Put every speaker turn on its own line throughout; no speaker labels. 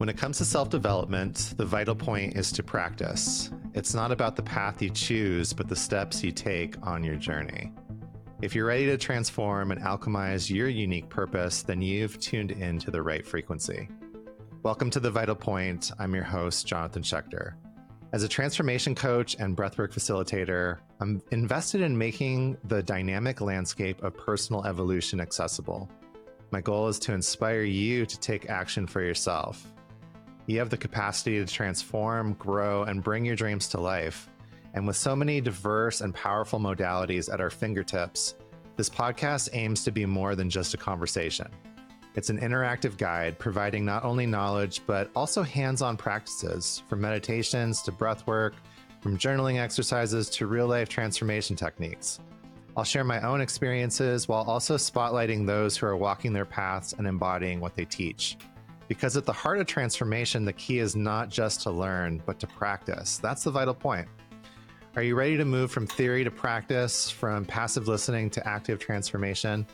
When it comes to self development, the vital point is to practice. It's not about the path you choose, but the steps you take on your journey. If you're ready to transform and alchemize your unique purpose, then you've tuned into the right frequency. Welcome to The Vital Point. I'm your host, Jonathan Schecter. As a transformation coach and breathwork facilitator, I'm invested in making the dynamic landscape of personal evolution accessible. My goal is to inspire you to take action for yourself. You have the capacity to transform, grow, and bring your dreams to life. And with so many diverse and powerful modalities at our fingertips, this podcast aims to be more than just a conversation. It's an interactive guide providing not only knowledge, but also hands on practices from meditations to breath work, from journaling exercises to real life transformation techniques. I'll share my own experiences while also spotlighting those who are walking their paths and embodying what they teach. Because at the heart of transformation, the key is not just to learn, but to practice. That's the vital point. Are you ready to move from theory to practice, from passive listening to active transformation?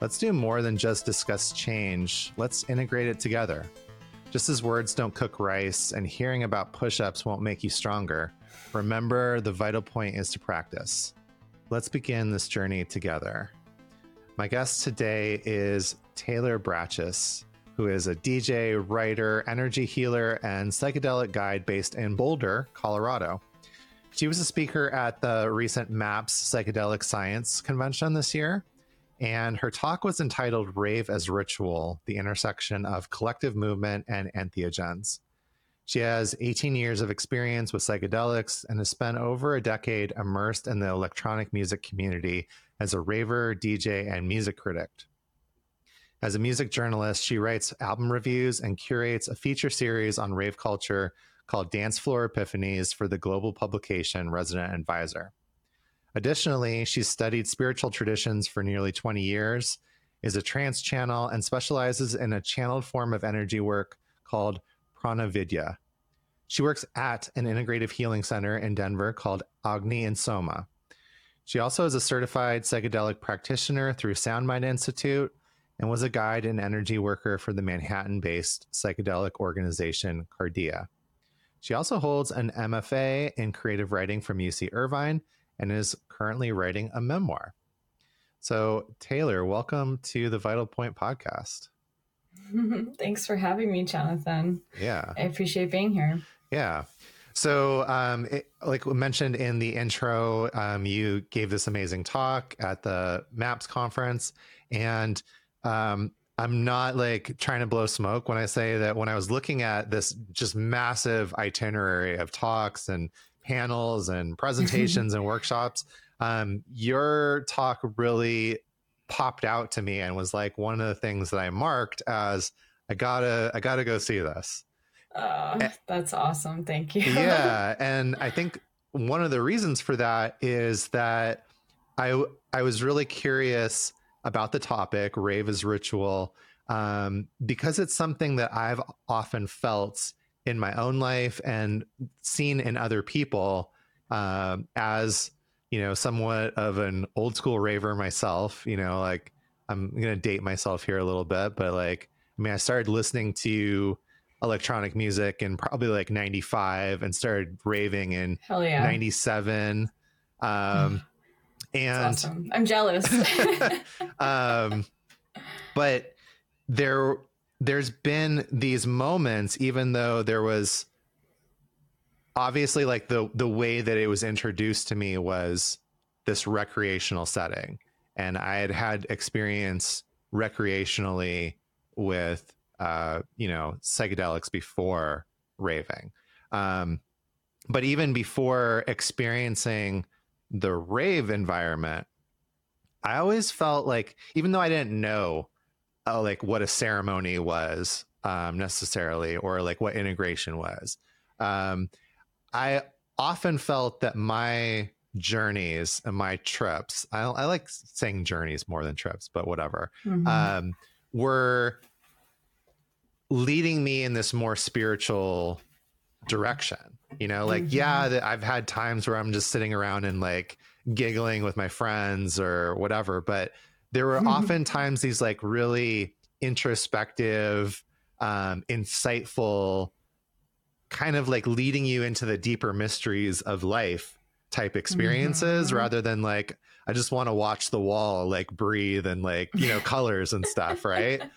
Let's do more than just discuss change. Let's integrate it together. Just as words don't cook rice and hearing about push ups won't make you stronger, remember the vital point is to practice. Let's begin this journey together. My guest today is Taylor Bratches who is a DJ, writer, energy healer, and psychedelic guide based in Boulder, Colorado. She was a speaker at the recent MAPS Psychedelic Science Convention this year, and her talk was entitled Rave as Ritual The Intersection of Collective Movement and Entheogens. She has 18 years of experience with psychedelics and has spent over a decade immersed in the electronic music community as a raver, DJ, and music critic. As a music journalist, she writes album reviews and curates a feature series on rave culture called Dance Floor Epiphanies for the global publication Resident Advisor. Additionally, she's studied spiritual traditions for nearly 20 years, is a trance channel, and specializes in a channeled form of energy work called Pranavidya. She works at an integrative healing center in Denver called Agni and Soma. She also is a certified psychedelic practitioner through SoundMind Institute and was a guide and energy worker for the Manhattan based psychedelic organization Cardia. She also holds an MFA in creative writing from UC Irvine and is currently writing a memoir. So, Taylor, welcome to the Vital Point podcast.
Thanks for having me, Jonathan.
Yeah.
I appreciate being here.
Yeah. So, um, it, like we mentioned in the intro, um, you gave this amazing talk at the MAPS conference. And um, I'm not like trying to blow smoke when I say that when I was looking at this just massive itinerary of talks and panels and presentations and workshops, um, your talk really popped out to me and was like one of the things that I marked as I gotta I gotta go see this.
Uh, that's awesome. Thank you.
yeah, and I think one of the reasons for that is that I I was really curious about the topic, rave as ritual, um, because it's something that I've often felt in my own life and seen in other people uh, as, you know, somewhat of an old school raver myself. You know, like I'm going to date myself here a little bit, but like, I mean, I started listening to electronic music in probably like 95 and started raving in
yeah.
97. Um, and
awesome. I'm jealous.
um, but there, there's been these moments, even though there was obviously like the the way that it was introduced to me was this recreational setting, and I had had experience recreationally with uh, you know psychedelics before raving. Um, but even before experiencing the rave environment, I always felt like, even though I didn't know uh, like what a ceremony was um, necessarily or like what integration was, um, I often felt that my journeys and my trips, I, I, like saying journeys more than trips, but whatever, mm-hmm. um, were leading me in this more spiritual direction. You know, like, mm-hmm. yeah, that I've had times where I'm just sitting around and like giggling with my friends or whatever, but there were often times these like really introspective, um, insightful, kind of like leading you into the deeper mysteries of life type experiences mm-hmm. rather than like I just want to watch the wall like breathe and like you know colors and stuff, right?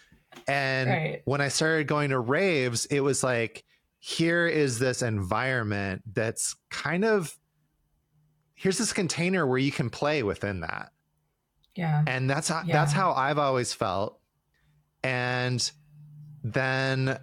And right. when I started going to raves, it was like here is this environment that's kind of here's this container where you can play within that.
Yeah.
And that's how yeah. that's how I've always felt. And then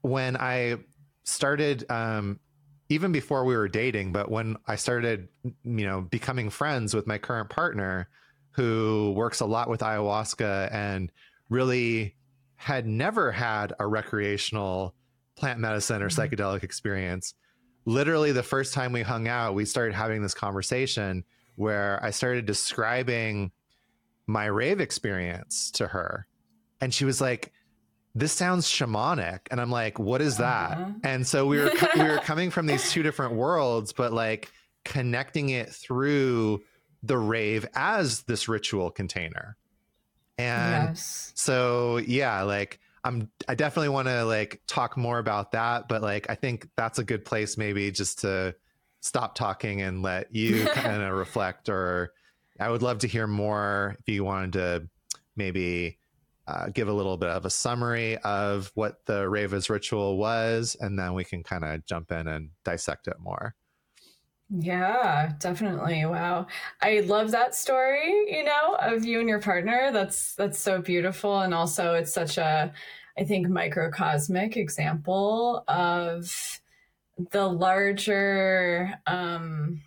when I started um even before we were dating, but when I started, you know, becoming friends with my current partner who works a lot with ayahuasca and really had never had a recreational plant medicine or mm-hmm. psychedelic experience. Literally, the first time we hung out, we started having this conversation where I started describing my rave experience to her. And she was like, this sounds shamanic and i'm like what is that uh-huh. and so we were we were coming from these two different worlds but like connecting it through the rave as this ritual container and yes. so yeah like i'm i definitely want to like talk more about that but like i think that's a good place maybe just to stop talking and let you kind of reflect or i would love to hear more if you wanted to maybe uh, give a little bit of a summary of what the Rave as ritual was, and then we can kind of jump in and dissect it more.
Yeah, definitely. Wow. I love that story, you know, of you and your partner. That's that's so beautiful and also it's such a I think microcosmic example of the larger um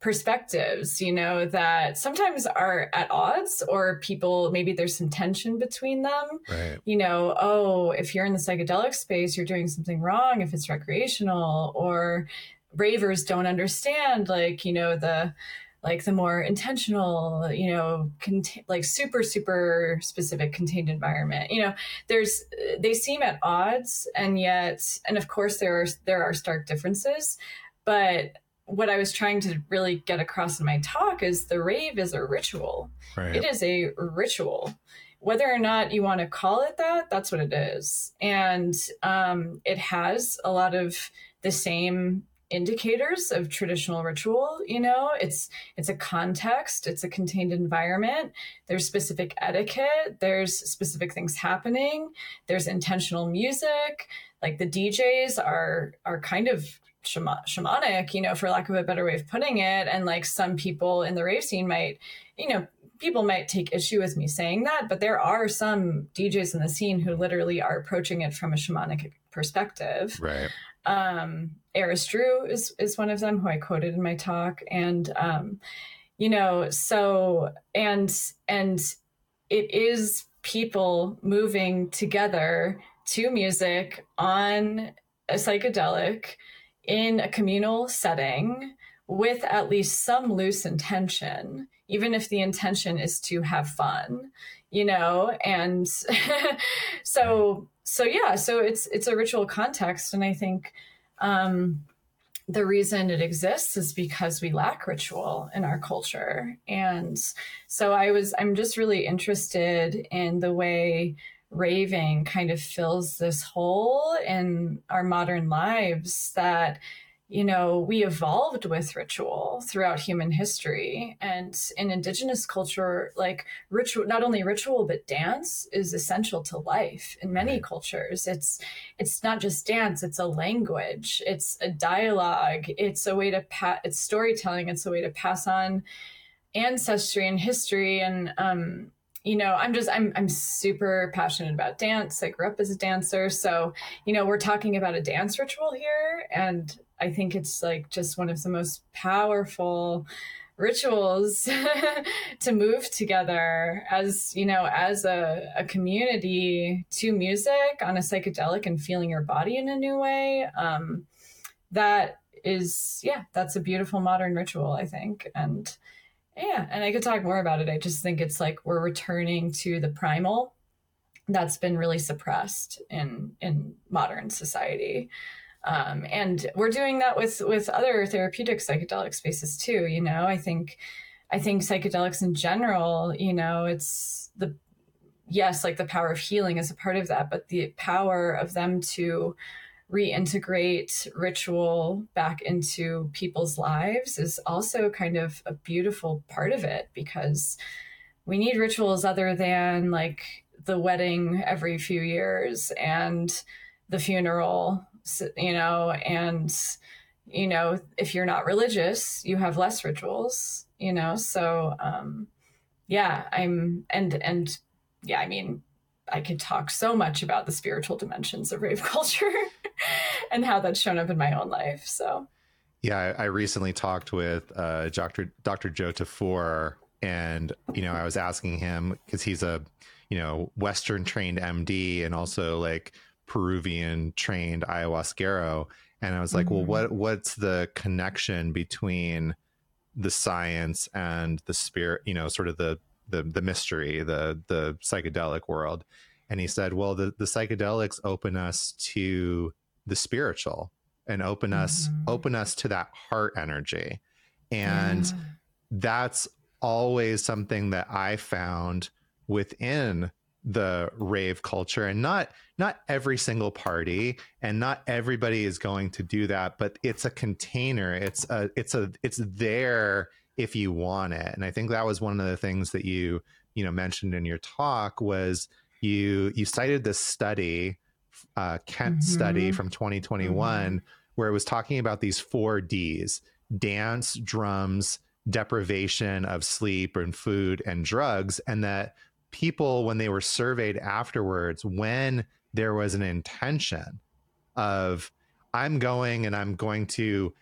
perspectives, you know, that sometimes are at odds or people, maybe there's some tension between them.
Right.
You know, oh, if you're in the psychedelic space, you're doing something wrong if it's recreational, or ravers don't understand, like, you know, the, like the more intentional, you know, cont- like super, super specific contained environment. You know, there's they seem at odds, and yet, and of course there are there are stark differences, but what I was trying to really get across in my talk is the rave is a ritual. Right. It is a ritual. Whether or not you want to call it that, that's what it is. And um, it has a lot of the same indicators of traditional ritual you know it's it's a context it's a contained environment there's specific etiquette there's specific things happening there's intentional music like the djs are are kind of shamanic, you know, for lack of a better way of putting it. And like some people in the rave scene might, you know, people might take issue with me saying that, but there are some DJs in the scene who literally are approaching it from a shamanic perspective.
Right.
Um, Eris Drew is is one of them who I quoted in my talk, and um, you know, so and and it is people moving together to music on a psychedelic in a communal setting with at least some loose intention, even if the intention is to have fun, you know? And so, so yeah, so it's, it's a ritual context. And I think, um, the reason it exists is because we lack ritual in our culture. And so I was, I'm just really interested in the way raving kind of fills this hole in our modern lives that you know we evolved with ritual throughout human history. And in indigenous culture like ritual not only ritual but dance is essential to life in many cultures. It's it's not just dance it's a language it's a dialogue it's a way to pass it's storytelling it's a way to pass on ancestry and history. And um you know i'm just i'm i'm super passionate about dance. I grew up as a dancer. So you know we're talking about a dance ritual here. And i think it's like just one of the most powerful rituals to move together as you know as a, a community to music on a psychedelic and feeling your body in a new way um that is yeah that's a beautiful modern ritual i think and yeah, and I could talk more about it. I just think it's like we're returning to the primal that's been really suppressed in in modern society. Um, and we're doing that with with other therapeutic psychedelic spaces too. You know, I think I think psychedelics in general. You know, it's the yes, like the power of healing is a part of that, but the power of them to reintegrate ritual back into people's lives is also kind of a beautiful part of it because we need rituals other than like the wedding every few years and the funeral, you know, and you know, if you're not religious, you have less rituals, you know. So um yeah, I'm and and yeah, I mean, I could talk so much about the spiritual dimensions of rave culture and how that's shown up in my own life. So,
yeah, I, I recently talked with uh, Dr. Dr. Joe Tafur, and you know, I was asking him because he's a you know Western trained MD and also like Peruvian trained ayahuasquero, and I was like, mm-hmm. well, what what's the connection between the science and the spirit? You know, sort of the the the mystery, the the psychedelic world. And he said, well, the, the psychedelics open us to the spiritual and open us mm-hmm. open us to that heart energy. And yeah. that's always something that I found within the rave culture and not not every single party and not everybody is going to do that but it's a container it's a it's a it's there if you want it. And I think that was one of the things that you, you know, mentioned in your talk was you you cited this study, uh, Kent mm-hmm. study from 2021, mm-hmm. where it was talking about these four Ds: dance, drums, deprivation of sleep and food and drugs, and that people when they were surveyed afterwards, when there was an intention of I'm going and I'm going to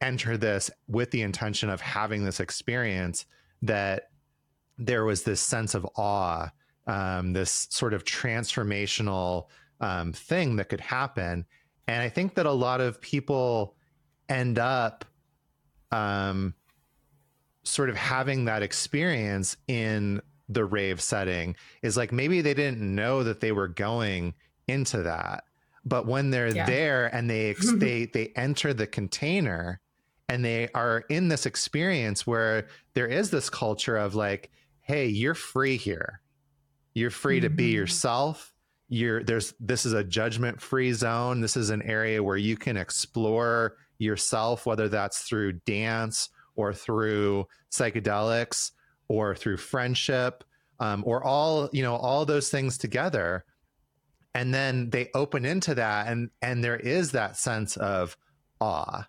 enter this with the intention of having this experience that there was this sense of awe um, this sort of transformational um, thing that could happen. And i think that a lot of people end up um, sort of having that experience in the rave setting is like maybe they didn't know that they were going into that but when they're yeah. there and they they they enter the container and they are in this experience where there is this culture of like hey you're free here you're free mm-hmm. to be mm-hmm. yourself you're there's this is a judgment free zone this is an area where you can explore yourself whether that's through dance or through psychedelics or through friendship um, or all you know all those things together and then they open into that and and there is that sense of awe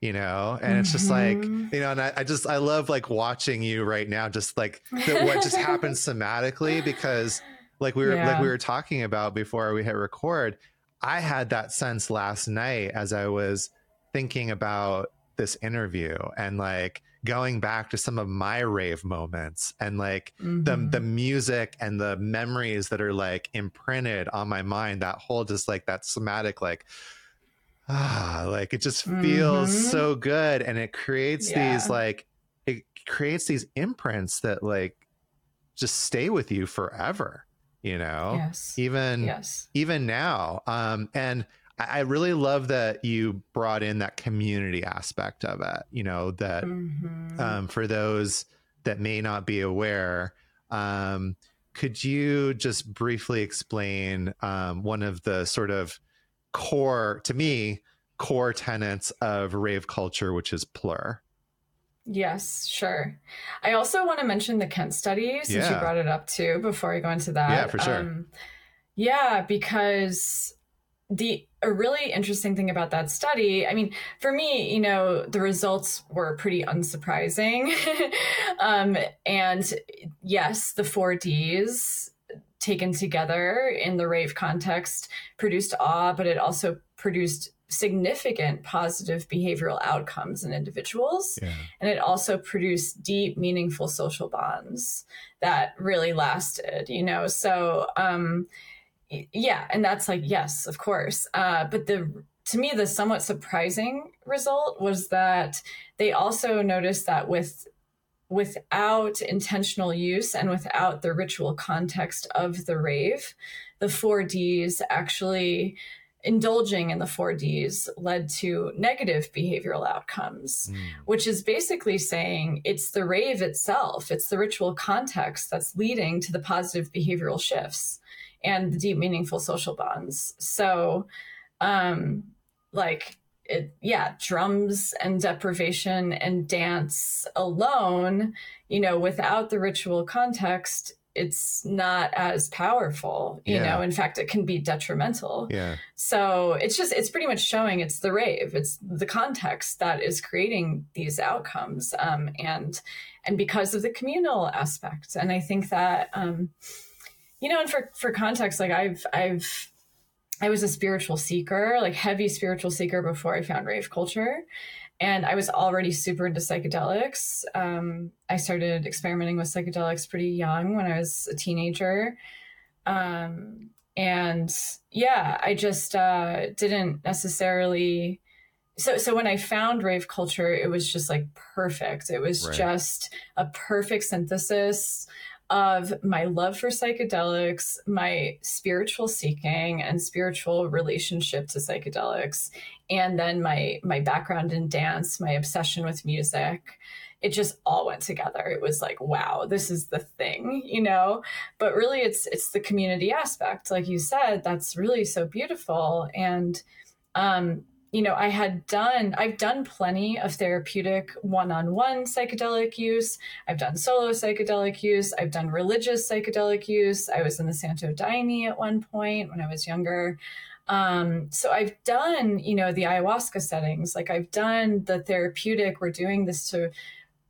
you know and mm-hmm. it's just like mm-hmm. you know and I, I, just i love like watching you right now just like the, what just happens somatically because like we were yeah. like we were talking about before we hit record i had that sense last night as i was thinking about this interview and like going back to some of my rave moments and like mm-hmm. the the music and the memories that are like imprinted on my mind that whole just like that somatic like ah, like it just feels mm-hmm. so good. And it creates yeah. these like, it creates these imprints that like just stay with you forever, you know?
Yes.
Even,
yes.
even now. Um, and I, really love that you brought in that community aspect of it, you know, that mm-hmm. um, for those that may not be aware, um, could you just briefly explain um, one of the sort of core to me core tenets of rave culture which is plur
yes sure i also want to mention the kent study since yeah. you brought it up too before i go into that
yeah for sure um,
yeah because the a really interesting thing about that study i mean for me you know the results were pretty unsurprising um, and yes the four d's taken together in the rave context produced awe, but it also produced significant positive behavioral outcomes in individuals. Yeah. And it also produced deep, meaningful social bonds that really lasted, you know? So, um, yeah, and that's like, yes, of course. Uh, but the, to me, the somewhat surprising result was that they also noticed that with without intentional use and without the ritual context of the rave, the four Ds actually indulging in the 4Ds led to negative behavioral outcomes, mm. which is basically saying it's the rave itself, it's the ritual context that's leading to the positive behavioral shifts and the deep, meaningful social bonds. So, um, like, it, yeah, drums and deprivation and dance alone, you know, without the ritual context it's not as powerful you yeah. know. In fact it can be detrimental.
Yeah.
So it's just it's pretty much showing it's the rave. It's the context that is creating these outcomes um, and and because of the communal aspect. And i think that um, you know and for for context like i've i've i was a spiritual seeker like heavy spiritual seeker before i found rave culture and I was already super into psychedelics. Um, I started experimenting with psychedelics pretty young when I was a teenager. Um, and yeah, I just uh, didn't necessarily. So, so when I found rave culture, it was just like perfect. It was right. just a perfect synthesis of my love for psychedelics, my spiritual seeking and spiritual relationship to psychedelics, and then my my background in dance, my obsession with music. It just all went together. It was like, wow, this is the thing, you know? But really it's it's the community aspect, like you said, that's really so beautiful. And um, you know, I had done, I've done plenty of therapeutic one on one psychedelic use. I've done solo psychedelic use. I've done religious psychedelic use. I was in the Santo Daime at one point when I was younger. Um, so I've done, you know, the ayahuasca settings, like I've done the therapeutic, we're doing this to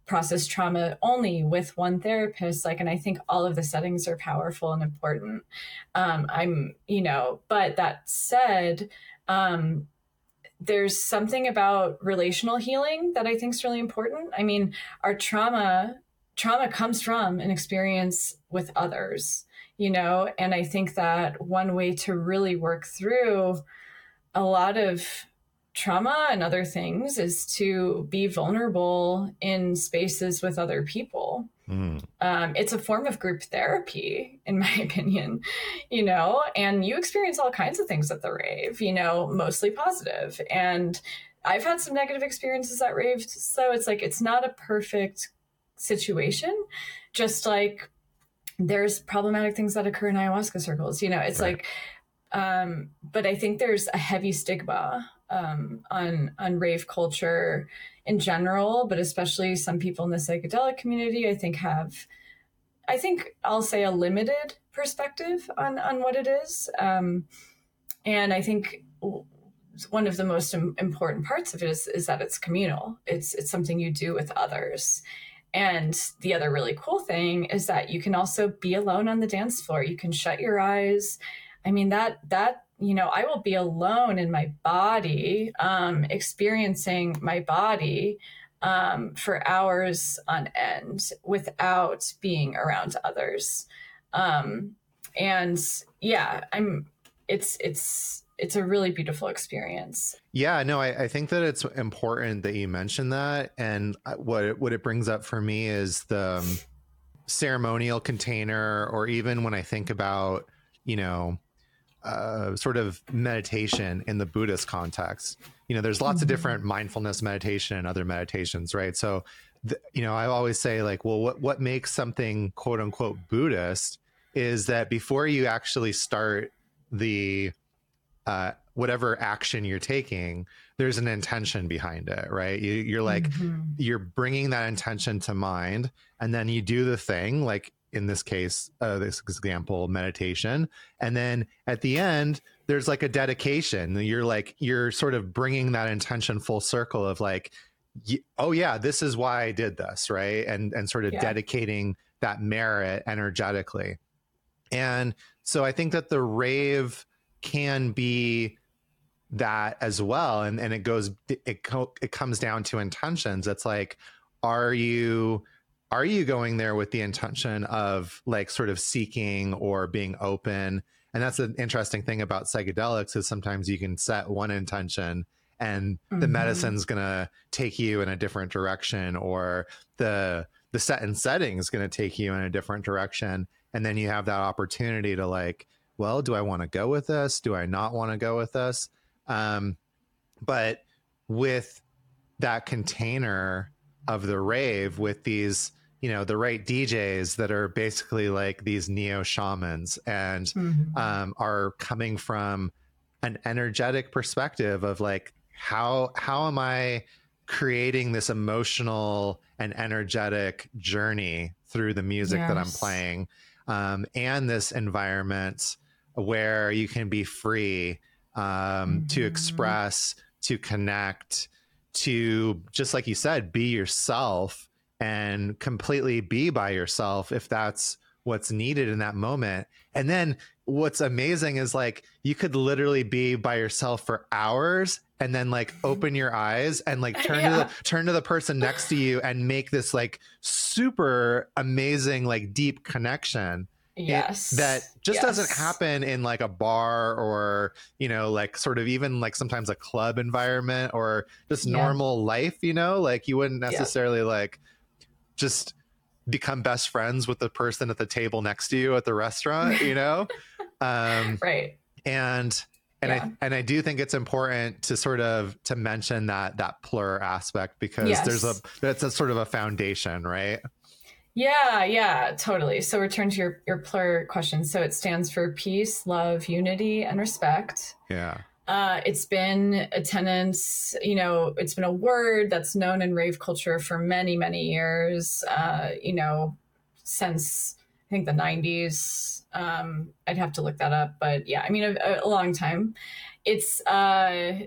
process trauma only with one therapist like and i think all of the settings are powerful and important um i'm you know but that said um there's something about relational healing that I think is really important. I mean, our trauma trauma comes from an experience with others, you know, and I think that one way to really work through a lot of trauma and other things is to be vulnerable in spaces with other people. Mm. Um, it's a form of group therapy, in my opinion, you know, and you experience all kinds of things at the rave, you know, mostly positive. And I've had some negative experiences at raves. So it's like, it's not a perfect situation. Just like there's problematic things that occur in ayahuasca circles, you know, it's right. like, um, but I think there's a heavy stigma um, on on rave culture in general, but especially some people in the psychedelic community, I think have, I think I'll say a limited perspective on on what it is, um, and I think one of the most important parts of it is, is that it's communal. It's it's something you do with others. And the other really cool thing is that you can also be alone on the dance floor. You can shut your eyes. I mean that that you know, I will be alone in my body, um, experiencing my body um, for hours on end without being around others. Um, and yeah, I'm. It's it's it's a really beautiful experience.
Yeah, no, I, I, think that it's important that you mention that, and uh, what it, what it brings up for me is the um, ceremonial container, or even when I think about you know uh, sort of meditation in the Buddhist context. You know, there's lots mm-hmm. of different mindfulness meditation and other meditations, right? So, the, you know, I always say like, well, what what makes something quote unquote Buddhist is that before you actually start the uh, whatever action you're taking, there's an intention behind it, right? You, are like, mm-hmm. you're bringing that intention to mind, and then you do the thing, like in this case, uh, this example, meditation. And then at the end, there's like a dedication. You're like, you're sort of bringing that intention full circle of like, oh yeah, this is why I did this, right? And and sort of yeah. dedicating that merit energetically. And so I think that the rave can be that as well and and it goes it it comes down to intentions it's like are you are you going there with the intention of like sort of seeking or being open and that's an interesting thing about psychedelics is sometimes you can set one intention and mm-hmm. the medicine's going to take you in a different direction or the the set and setting is going to take you in a different direction and then you have that opportunity to like well, do I want to go with this? Do I not want to go with this? Um, but with that container of the rave with these you know the right DJs that are basically like these neo shamans and mm-hmm. um, are coming from an energetic perspective of like how how am I creating this emotional and energetic journey through the music yes. that I'm playing um, and this environment where you can be free um, mm-hmm. to express to connect to just like you said be yourself and completely be by yourself if that's what's needed in that moment. And then what's amazing is like you could literally be by yourself for hours and then like open your eyes and like turn yeah. to the turn to the person next to you and make this like super amazing like deep connection
yes
it, that just yes. doesn't happen in like a bar or you know like sort of even like sometimes a club environment or just yeah. normal life you know like you wouldn't necessarily yeah. like just become best friends with the person at the table next to you at the restaurant, you know?
um, right.
And and yeah. I and I do think it's important to sort of to mention that that plur aspect because yes. there's a that's a sort of a foundation, right?
Yeah, yeah, totally. So return to your your plur question. So it stands for peace, love, unity, and respect.
Yeah.
Uh, it's been a tenants, you know, it's been a word that's known in rave culture for many, many years, uh, you know, since I think the 90s. Um, I'd have to look that up, but yeah, I mean, a, a long time. It's, uh,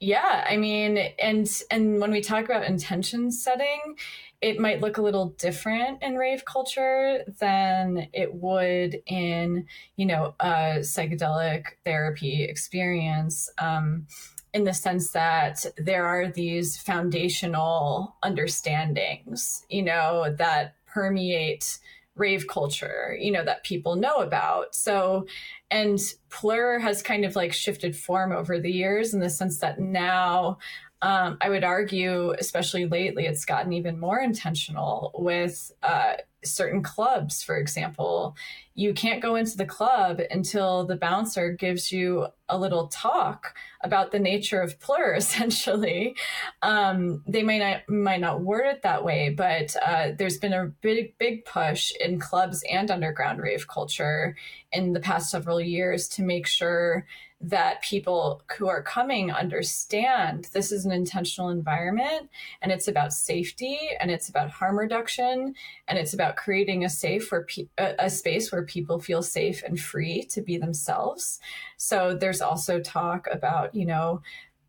yeah, I mean, and and when we talk about intention setting, it might look a little different in rave culture than it would in you know a psychedelic therapy experience um, in the sense that there are these foundational understandings you know that permeate rave culture you know that people know about. So and plur has kind of like shifted form over the years in the sense that now um, I would argue, especially lately, it's gotten even more intentional with uh, certain clubs, for example. You can't go into the club until the bouncer gives you a little talk about the nature of plur, essentially. Um, they might not, might not word it that way, but uh, there's been a big, big push in clubs and underground rave culture in the past several years to make sure that people who are coming understand this is an intentional environment and it's about safety and it's about harm reduction and it's about creating a safe where pe- a space where people feel safe and free to be themselves. So there's also talk about you know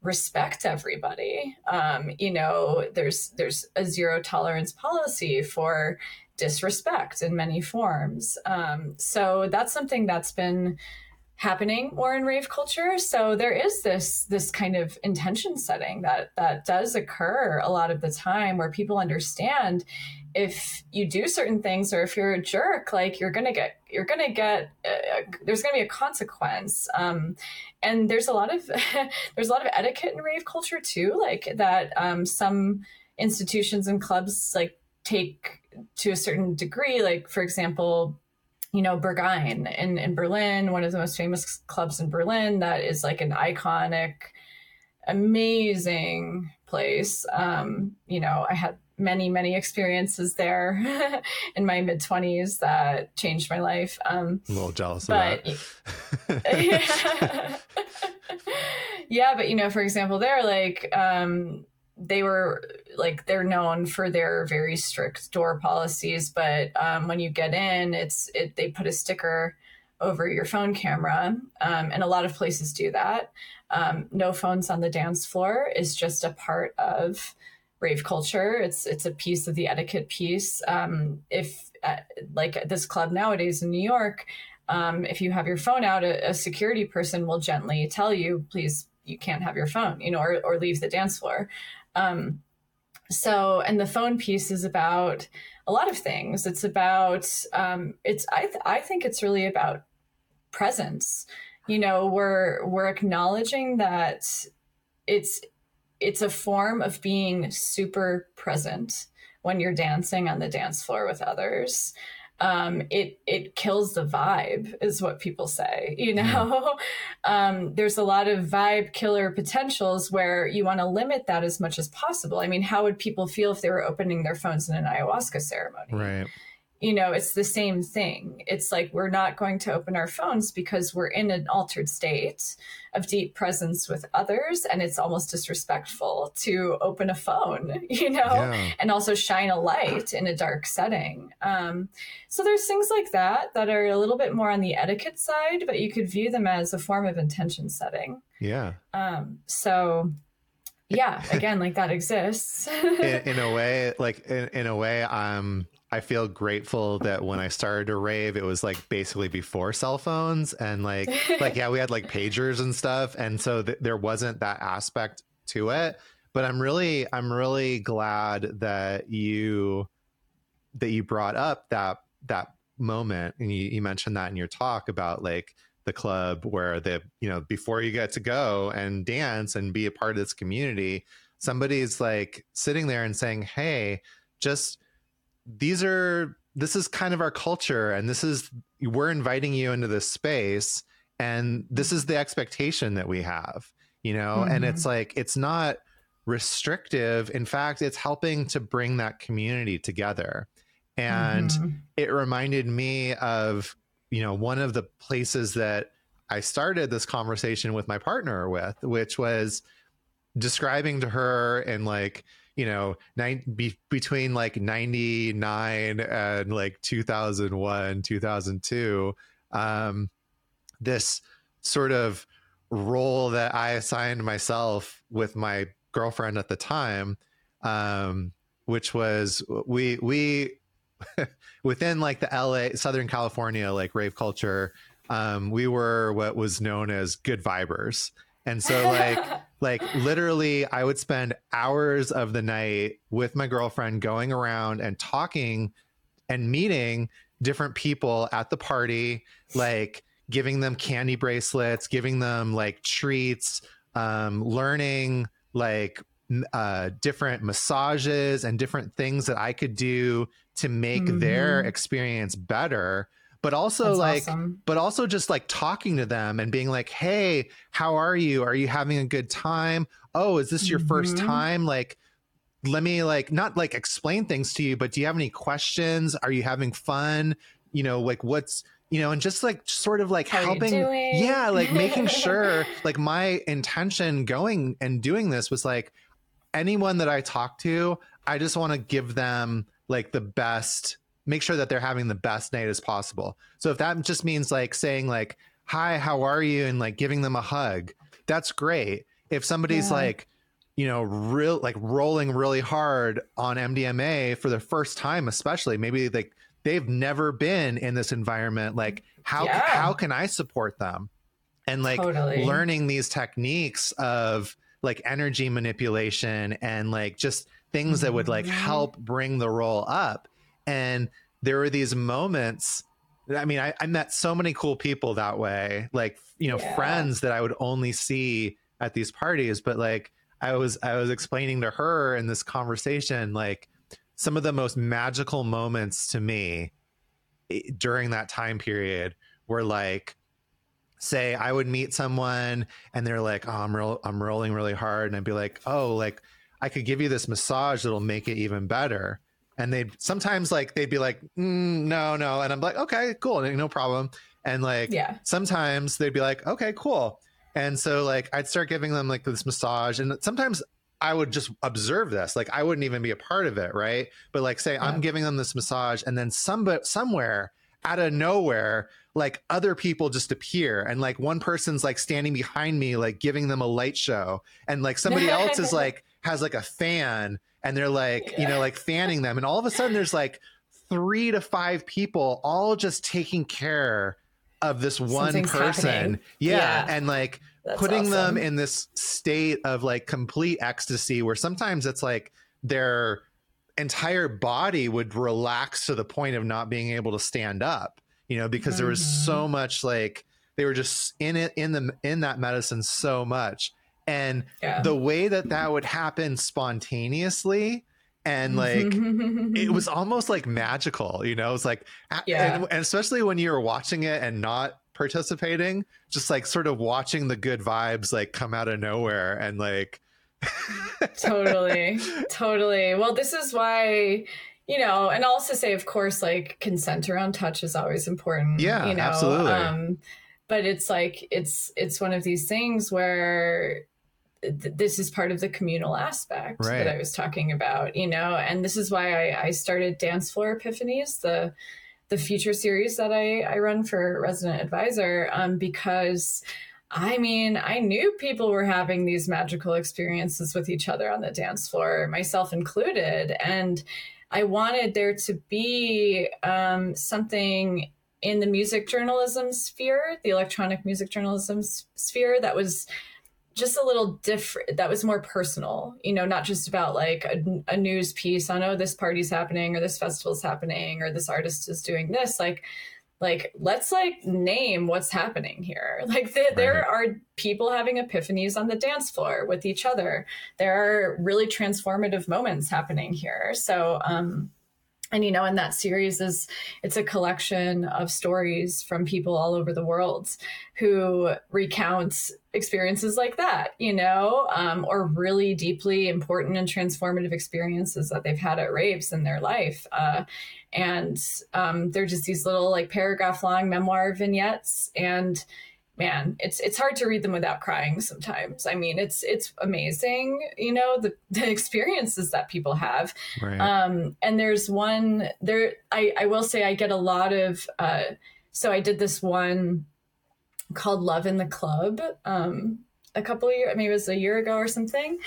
respect everybody. Um, you know there's there's a zero tolerance policy for disrespect in many forms. Um, so that's something that's been happening more in rave culture. So there is this this kind of intention setting that that does occur a lot of the time where people understand if you do certain things or if you're a jerk like you're gonna get you're gonna get uh, there's gonna be a consequence. Um, and there's a lot of there's a lot of etiquette in rave culture too like that um, some institutions and clubs like take to a certain degree. Like for example you know, Berghain in, in Berlin, one of the most famous clubs in Berlin that is like an iconic, amazing place. Um, you know, I had many, many experiences there in my mid 20s that changed my life. Um,
a little jealous but, of that.
yeah. yeah, but you know, for example, there, like, um, they were like they're known for their very strict door policies but um, when you get in it's it they put a sticker over your phone camera um, and a lot of places do that. Um, no phones on the dance floor is just a part of rave culture. It's it's a piece of the etiquette piece. Um, if uh, like this club nowadays in new york um, if you have your phone out a, a security person will gently tell you please you can't have your phone you know or, or leave the dance floor um, so, and the phone piece is about a lot of things. It's about, um, it's, I, th- I think it's really about presence. You know, we're, we're acknowledging that it's, it's a form of being super present when you're dancing on the dance floor with others. Um, it it kills the vibe, is what people say. You know, um, there's a lot of vibe killer potentials where you want to limit that as much as possible. I mean, how would people feel if they were opening their phones in an ayahuasca ceremony?
Right
you know, it's the same thing. It's like we're not going to open our phones because we're in an altered state of deep presence with others. And it's almost disrespectful to open a phone, you know, yeah. and also shine a light in a dark setting. Um, so there's things like that that are a little bit more on the etiquette side, but you could view them as a form of intention setting.
Yeah.
Um, so yeah, again, like that exists.
in, in, a way, like in, in a way, I'm. um, I feel grateful that when I started to rave, it was like basically before cell phones and like like yeah, we had like pagers and stuff, and so th- there wasn't that aspect to it. But I'm really I'm really glad that you that you brought up that that moment and you, you mentioned that in your talk about like the club where the you know before you get to go and dance and be a part of this community somebody's like sitting there and saying hey just these are this is kind of our culture and this is we're inviting you into this space and this is the expectation that we have you know mm-hmm. and it's like it's not restrictive in fact it's helping to bring that community together and mm-hmm. it reminded me of you know one of the places that i started this conversation with my partner with which was describing to her and like you know, nine, be, between like 99 and like 2001, 2002, um, this sort of role that I assigned myself with my girlfriend at the time, um, which was we, we, within like the LA, Southern California, like rave culture, um, we were what was known as good vibers. And so like like literally I would spend hours of the night with my girlfriend going around and talking and meeting different people at the party, like giving them candy bracelets, giving them like treats, um, learning like uh, different massages and different things that I could do to make mm-hmm. their experience better but also That's like awesome. but also just like talking to them and being like hey how are you? Are you having a good time? Oh is this your mm-hmm. first time? Like let me like not like explain things to you but do you have any questions? Are you having fun? You know like what's you know and just like sort of like how helping yeah like making sure like my intention going and doing this was like anyone that i talk to i just want to give them like the best make sure that they're having the best night as possible. So if that just means like saying like, hi, how are you? And like giving them a hug, that's great. If somebody's yeah. like, you know, real like rolling really hard on MDMA for the first time, especially maybe like they've never been in this environment. Like how, yeah. how can I support them? And like totally. learning these techniques of like energy manipulation and like just things that would like mm-hmm. help bring the roll up and there were these moments I mean, I, I, met so many cool people that way, like you know, yeah. friends that I would only see at these parties. But like, I was I was explaining to her in this conversation, like some of the most magical moments to me eh, during that time period were like, say, I would meet someone and they're like, "Oh, I'm I'm rolling really hard," and I'd be like, "Oh, like I could give you this massage that'll make it even better." And they'd sometimes like they'd be like mm, no no. And i'm like okay cool no problem. And like yeah. sometimes they'd be like okay cool. And so like i'd start giving them like this massage and sometimes i would just observe this like i wouldn't even be a part of it right? But like say yeah. i'm giving them this massage and then some but somewhere out of nowhere like other people just appear and like one person's like standing behind me like giving them a light show and like somebody else is like has like a fan and they're like, you know, like fanning them. And all of a sudden there's like three to five people all just taking care of this one Something's person. Yeah, yeah. And like That's putting awesome. them in this state of like complete ecstasy where sometimes it's like their entire body would relax to the point of not being able to stand up, you know, because mm-hmm. there was so mm-hmm. much like they were just in it in the in that medicine so much and yeah. the way that that would happen spontaneously and like it was almost like magical you know it's like
Yeah.
and, and especially when you were watching it and not participating just like sort of watching the good vibes like come out of nowhere and like
totally totally well this is why you know and I'll also say of course like consent around touch is always important
Yeah,
you know
absolutely.
um but it's like it's it's one of these things where th- this is part of the communal aspect
Right.
that I was talking about you know and this is why I, I started dance floor epiphanies the the feature series that I, I run for resident advisor um, because I mean, I knew people were having these magical experiences with each other on the dance floor, myself included. And I wanted there to be um, something in the music journalism sphere, the electronic music journalism s- sphere, that was just a little different, that was more personal, you know, not just about like a, a news piece on, oh, this party's happening or this festival's happening or this artist is doing this. Like, like let's like name what's happening here. Like th- there are people having epiphanies on the dance floor with each other. There are really transformative moments happening here. So um and you know and that series is it's a collection of stories from people all over the world who recount experiences like that you know um, or really deeply important and transformative experiences that they've had at raves in their life. Uh, and um, they're just these little like paragraph long memoir vignettes. And man it's it's hard to read them without crying sometimes i mean it's it's amazing you know the, the experiences that people have
right
um, and there's one there. I, I will say I get a lot of. Uh, so I did this one called "Love in the Club" um, a couple of years, maybe it was a year ago or something,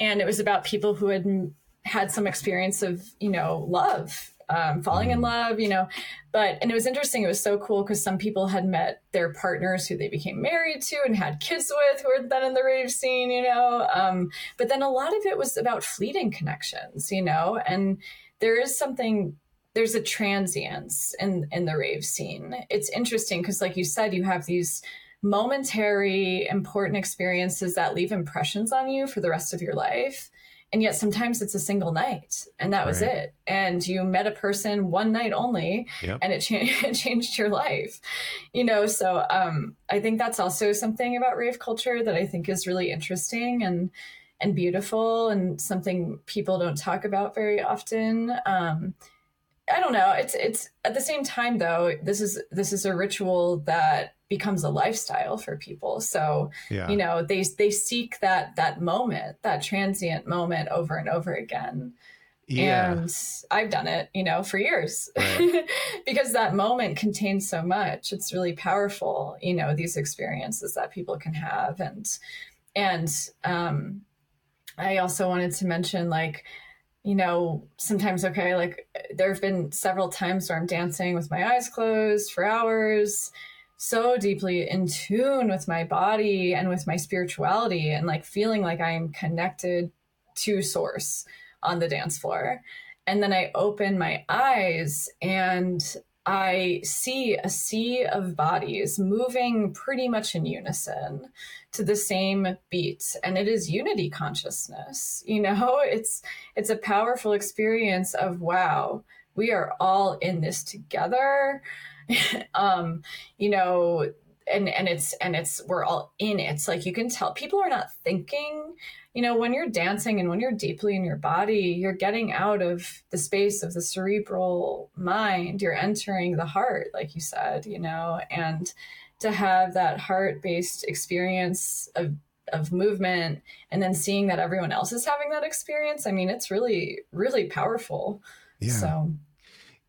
and it was about people who had had some experience of you know love, um, falling in love, you know. But and it was interesting. It was so cool because some people had met their partners who they became married to and had kids with who were then in the rave scene, you know. Um, but then a lot of it was about fleeting connections, you know, and there is something there's a transience in in the rave scene. It's interesting because like you said, you have these momentary important experiences that leave impressions on you for the rest of your life. And yet sometimes it's a single night and that was
Right.
it. And you met a person one night only
Yep.
and it, cha- it changed your life you know so um i think that's also something about rave culture that i think is really interesting and and beautiful and something people don't talk about very often um i don't know it's it's at the same time though this is this is a ritual that becomes a lifestyle for people so
yeah
you know they they seek that that moment that transient moment over and over again
yeah
and I've done it, you know, for years
Right.
because that moment contains so much. It's really powerful, you know, these experiences that people can have. And, and, um, I also wanted to mention like, you know, sometimes, okay, like there have been several times where I'm dancing with my eyes closed for hours, so deeply in tune with my body and with my spirituality, and like feeling like I am connected to source on the dance floor. And then I open my eyes and I see a sea of bodies moving pretty much in unison to the same beat and it is unity consciousness you know? It's it's a powerful experience of wow we are all in this together um you know and and it's and it's we're all in it. It's like you can tell people are not thinking you know when you're dancing and when you're deeply in your body you're getting out of the space of the cerebral mind. You're entering the heart like you said you know and to have that heart based experience of of movement and then seeing that everyone else is having that experience i mean it's really really powerful.
Yeah.
So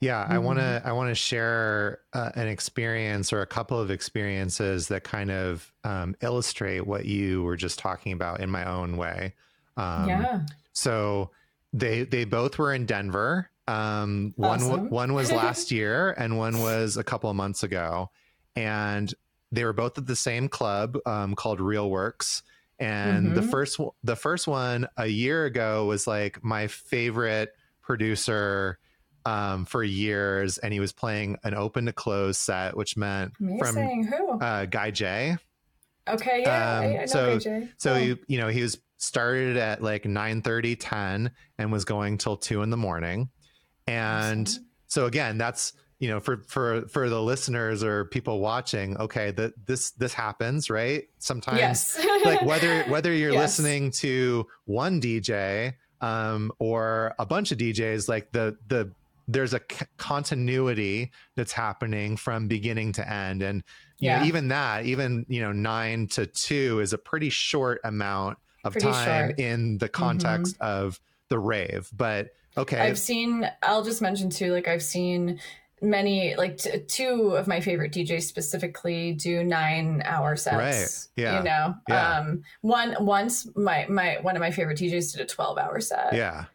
Yeah, I want
Mm-hmm.
to I want to share uh, an experience or a couple of experiences that kind of um, illustrate what you were just talking about in my own way. Um,
yeah
So they they both were in Denver. Um, one
Awesome.
one was last year, and one was a couple of months ago, and they were both at the same club um, called Real Works. And the
Mhm.
first the first one a year ago was like my favorite producer um, for years, and he was playing an open to close set, which meant from
amazing who
uh, Guy J.
okay yeah I,
um,
I know
so-. So
Oh.
he, you know, he was started at like 9 30, 10, and was going till two in the morning. And awesome. so again, that's you know for for for the listeners or people watching okay that this this happens right sometimes yes. like whether whether you're yes. listening to one dj um or a bunch of djs like the the there's a c- continuity that's happening from beginning to end and you yeah. know even that even you know 9 to 2 is a pretty short amount of pretty time short. in the context mm-hmm. of the rave but okay
i've seen i'll just mention too like i've seen many like t- two of my favorite DJs specifically do nine hour sets.
Right. Yeah.
You know, yeah. um, one once my my one of my favorite DJs did a twelve hour set.
Yeah.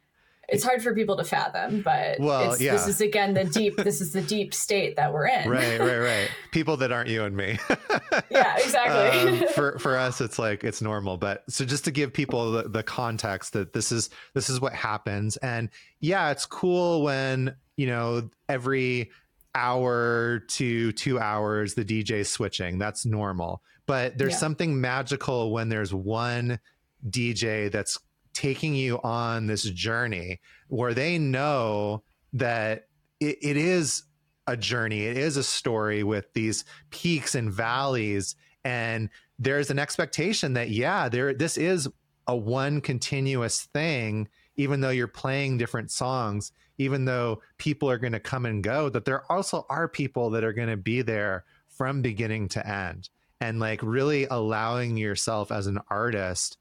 It's hard for people to fathom, but well, yeah. this is again the deep. this is the deep state that we're in.
Right, right, right. People that aren't you and me.
yeah, exactly.
um, for for us, it's like it's normal. But so just to give people the, the context that this is this is what happens, and yeah, it's cool when you know, every hour to two hours, the DJ switching. That's normal. But there's yeah. something magical when there's one DJ that's taking you on this journey where they know that it, it is a journey, it is a story with these peaks and valleys. And there's an expectation that, yeah, there this is a one continuous thing, even though you're playing different songs even though people are going to come and go, that there also are people that are going to be there from beginning to end and like really allowing yourself as an artist.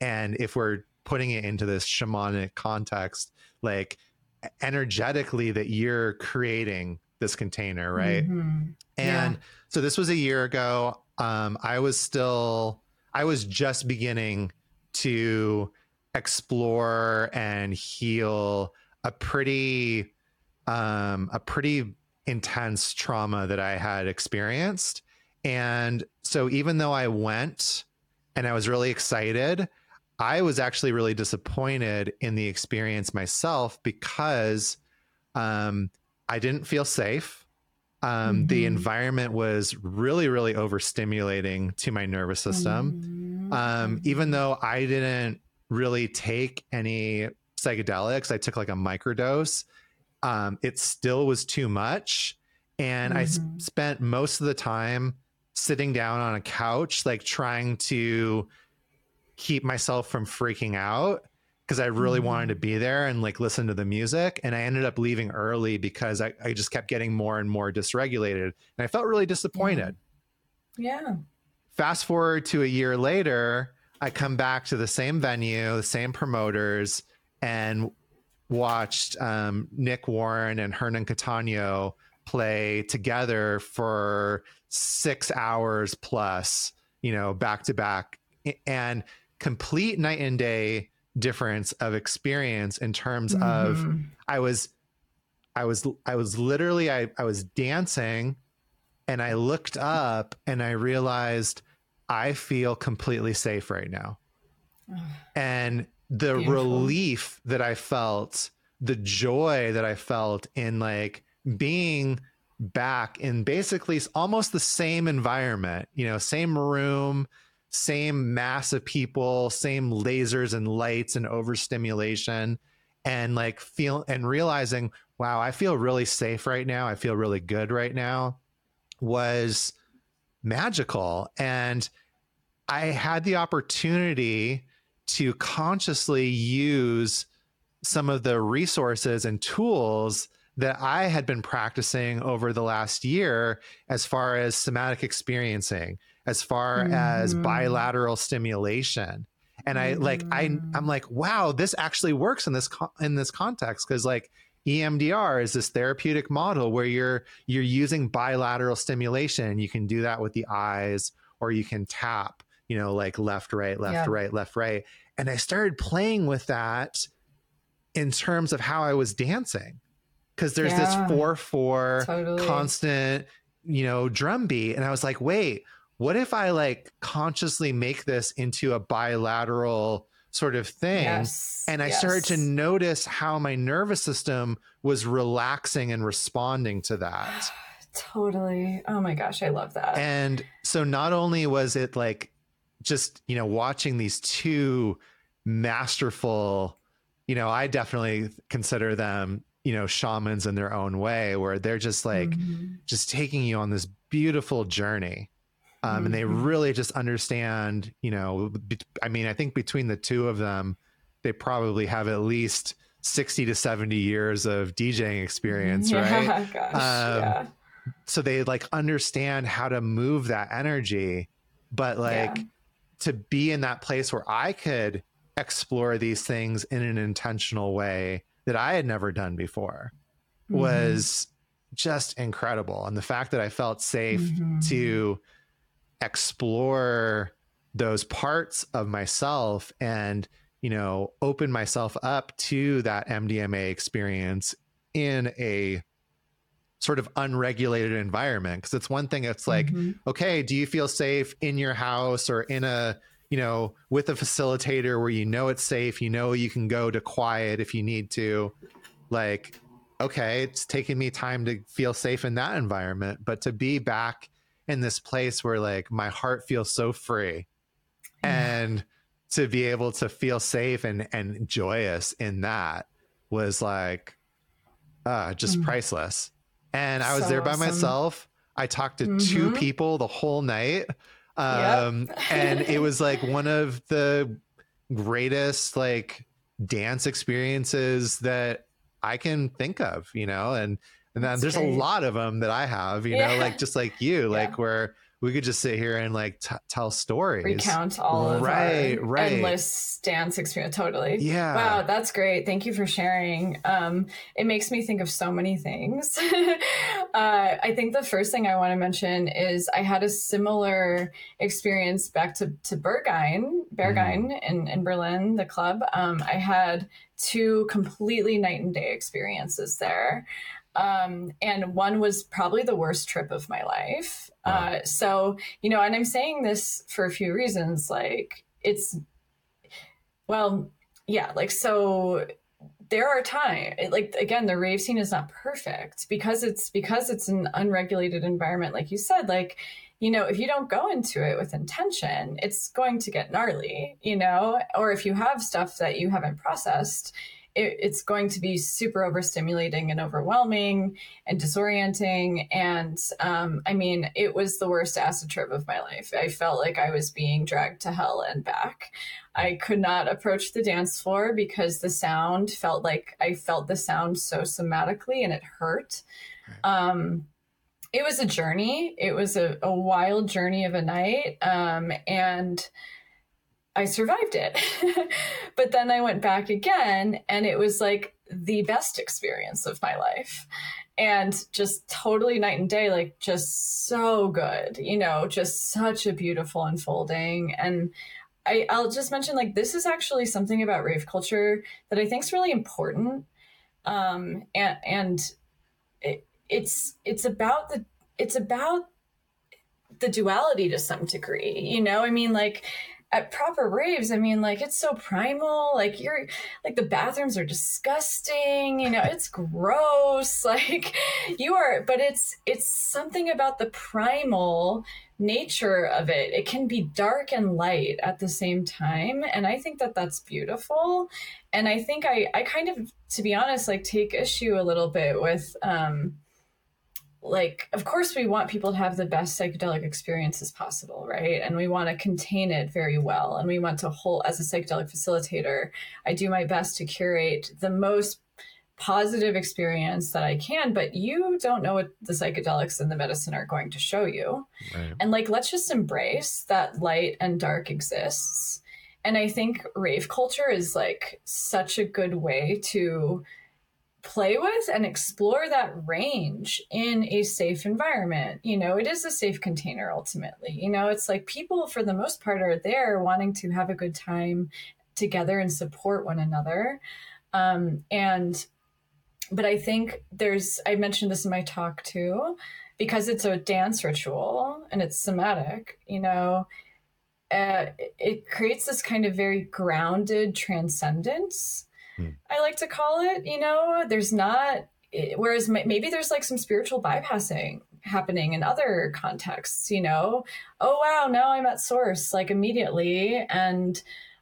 And if we're putting it into this shamanic context, like energetically that you're creating this container, right? Mm-hmm. And yeah. so this was a year ago. Um, I was still, I was just beginning to explore and heal a pretty um, a pretty intense trauma that I had experienced. And so even though I went and I was really excited, I was actually really disappointed in the experience myself because um, I didn't feel safe. Um, mm-hmm. The environment was really, really overstimulating to my nervous system. Mm-hmm. even though I didn't really take any psychedelics. I took like a microdose. Um, it still was too much. And mm-hmm. I s- spent most of the time sitting down on a couch, like trying to keep myself from freaking out because I really mm-hmm. wanted to be there and like listen to the music. And I ended up leaving early because I, I just kept getting more and more dysregulated. And I felt really disappointed.
Yeah. yeah.
Fast forward to a year later, I come back to the same venue, the same promoters, and watched um, Nick Warren and Hernan Cattaneo play together for six hours plus, you know, back to back, and complete night and day difference of experience in terms mm-hmm. of I was I was I was literally I, I was dancing and I looked up and I realized I feel completely safe right now. and the Beautiful. relief that I felt, the joy that I felt in like being back in basically almost the same environment, you know, same room, same mass of people, same lasers and lights and overstimulation and like feel and realizing, wow, I feel really safe right now. I feel really good right now was magical. And I had the opportunity to consciously use some of the resources and tools that I had been practicing over the last year as far as somatic experiencing, as far mm-hmm. as bilateral stimulation. And I like I mm-hmm. I'm like, wow, this actually works in this in this context because like EMDR is this therapeutic model where you're you're using bilateral stimulation. You can do that with the eyes or you can tap you know, like left, right, left, yeah. right, left, right. And I started playing with that in terms of how I was dancing. Cause there's yeah, this four four totally. constant, you know, drum beat. And I was like, wait, what if I like consciously make this into a bilateral sort of thing? Yes, and I yes. started to notice how my nervous system was relaxing and responding to that.
Totally. Oh my gosh, I love that.
And so not only was it like just you know watching these two masterful you know i definitely consider them you know shamans in their own way where they're just like mm-hmm. just taking you on this beautiful journey um, mm-hmm. and they mm-hmm. really just understand you know be, i mean i think between the two of them they probably have at least 60 to 70 years of djing experience
yeah,
right
gosh, um, yeah.
so they like understand how to move that energy but like yeah. to be in that place where i could explore these things in an intentional way that I had never done before mm-hmm. was just incredible. And the fact that I felt safe mm-hmm. to explore those parts of myself and, you know, open myself up to that MDMA experience in a sort of unregulated environment. Cause it's one thing, it's like, mm-hmm. okay, do you feel safe in your house or in a you know, with a facilitator where you know it's safe, you know you can go to quiet if you need to. Like, okay, it's taking me time to feel safe in that environment, but to be back in this place where like my heart feels so free and to be able to feel safe and and joyous in that was like uh just mm. priceless. And I was so there by awesome. myself. I talked to mm-hmm. two people the whole night um yep. and it was like one of the greatest like dance experiences that i can think of you know and and then there's great. a lot of them that i have you yeah. know like just like you yeah. like where we could just sit here and like t- tell stories.
Recount all of right right. endless dance experience totally.
Yeah.
Wow that's great. Thank you for sharing. Um it makes me think of so many things. Uh, i think the first thing i want to mention is i had a similar experience back to to berghain berghain mm. in in berlin the club. Um i had two completely night and day experiences there um, and one was probably the worst trip of my life. Wow. Uh, so, you know, and I'm saying this for a few reasons. Like, it's, well, yeah, like, so there are times like again the rave scene is not perfect because it's because it's an unregulated environment like you said like you know if you don't go into it with intention it's going to get gnarly you know or if you have stuff that you haven't processed it, it's going to be super overstimulating and overwhelming and disorienting. And um, I mean, it was the worst acid trip of my life. I felt like I was being dragged to hell and back. I could not approach the dance floor because the sound felt like I felt the sound so somatically and it hurt. Um, it was a journey. It was a, a wild journey of a night. Um, and I survived it. but then I went back again and it was like the best experience of my life. And just totally night and day, like just so good, you know, just such a beautiful unfolding. And I, I'll just mention like this is actually something about rave culture that I think is really important. Um, and and it, it's it's about the it's about the duality to some degree you know i mean like at proper raves, I mean, like it's so primal. Like you're like the bathrooms are disgusting. You know, it's gross. Like you are, but it's it's something about the primal nature of it. It can be dark and light at the same time, and I think that that's beautiful. And I think I I kind of, to be honest, like take issue a little bit with. um like of course we want people to have the best psychedelic experiences possible right? And we want to contain it very well and we want to hold as a psychedelic facilitator i do my best to curate the most positive experience that i can but you don't know what the psychedelics and the medicine are going to show you. Right. and like let's just embrace that light and dark exists. And i think rave culture is like such a good way to play with and explore that range in a safe environment. You know, it is a safe container ultimately. You know, it's like people, for the most part, are there wanting to have a good time together and support one another. Um, and, but I think there's, I mentioned this in my talk too, because it's a dance ritual and it's somatic, you know, uh, it creates this kind of very grounded transcendence hmm. I like to call it. You know, there's not, whereas maybe there's like some spiritual bypassing happening in other contexts, you know, oh, wow, now I'm at source like immediately. And,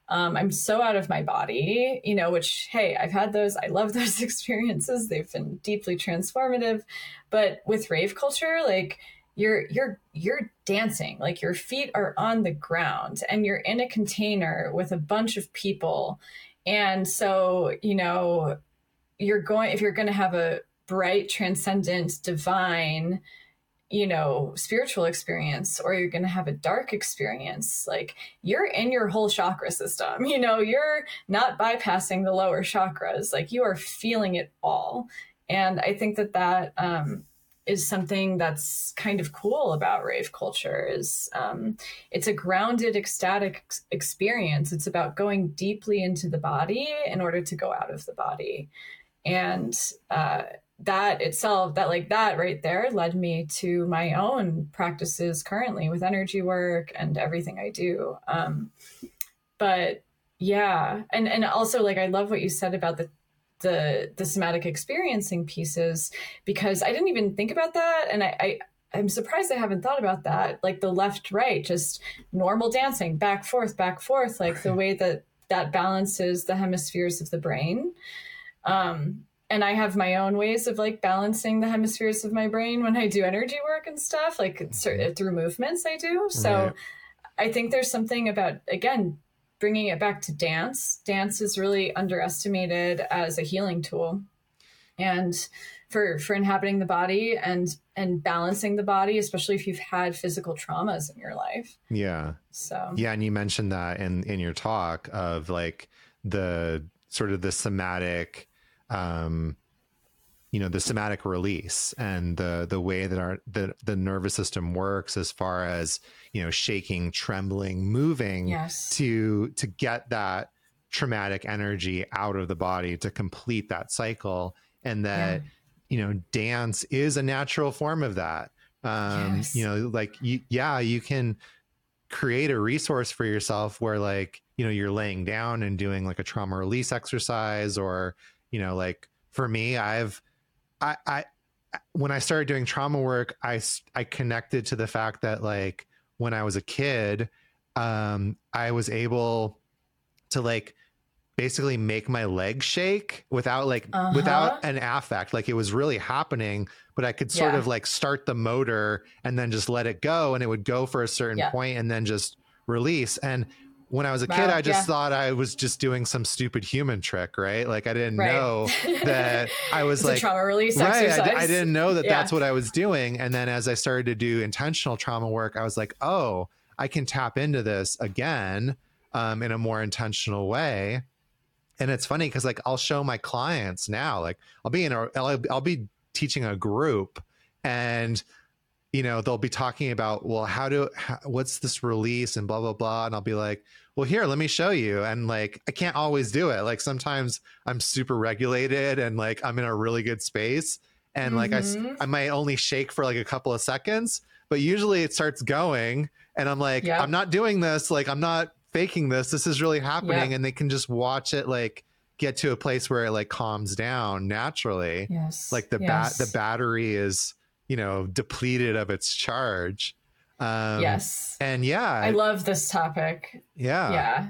um, I'm so out of my body, you know, which, hey, I've had those. I love those experiences. They've been deeply transformative. But with rave culture, like, you're you're you're dancing like your feet are on the ground and you're in a container with a bunch of people and so you know you're going if you're going to have a bright transcendent divine you know, spiritual experience or you're going to have a dark experience. Like you're in your whole chakra system. You know, you're not bypassing the lower chakras. Like you are feeling it all. And I think that that um, is something that's kind of cool about rave culture is um, it's a grounded ecstatic experience. It's about going deeply into the body in order to go out of the body. And uh, that itself that like that right there led me to my own practices currently with energy work and everything i do. Um but yeah. And and also like i love what you said about the the the somatic experiencing pieces because i didn't even think about that and i, I I'm surprised I haven't thought about that. Like the left, right, just normal dancing, back, forth, back, forth, like the way that that balances the hemispheres of the brain. Um, and I have my own ways of like balancing the hemispheres of my brain when I do energy work and stuff, like through movements I do. So right. I think there's something about, again, bringing it back to dance. Dance is really underestimated as a healing tool. And for for inhabiting the body and and balancing the body especially if you've had physical traumas in your life
yeah
so
yeah and you mentioned that in in your talk of like the sort of the somatic um, you know the somatic release and the the way that our the the nervous system works as far as you know shaking trembling moving
yes.
to to get that traumatic energy out of the body to complete that cycle and that yeah. you know dance is a natural form of that um yes. you know like you, yeah you can create a resource for yourself where like you know you're laying down and doing like a trauma release exercise or you know like for me i've i i when i started doing trauma work i i connected to the fact that like when i was a kid um i was able to like basically make my leg shake without like uh-huh. without an affect like it was really happening but i could sort yeah. of like start the motor and then just let it go and it would go for a certain yeah. point and then just release and when I was a wow, kid, I just yeah. thought I was just doing some stupid human trick, right? Like I didn't right. know that I was like
trauma release
right. I, I didn't know that yeah. that's what I was doing. And then as I started to do intentional trauma work, I was like, oh, I can tap into this again um, in a more intentional way. And it's funny because like I'll show my clients now, like I'll be in a, I'll, I'll be teaching a group and you know they'll be talking about well how do how, what's this release and blah blah blah and i'll be like well here let me show you and like i can't always do it like sometimes i'm super regulated and like i'm in a really good space and mm-hmm. like I, mm-hmm. I might only shake for like a couple of seconds but usually it starts going and i'm like yep. i'm not doing this like i'm not faking this this is really happening yep. and they can just watch it like get to a place where it like calms down naturally
yes
like the
yes.
bat the battery is you know depleted of its charge
um, yes
and yeah
i love this topic
yeah
yeah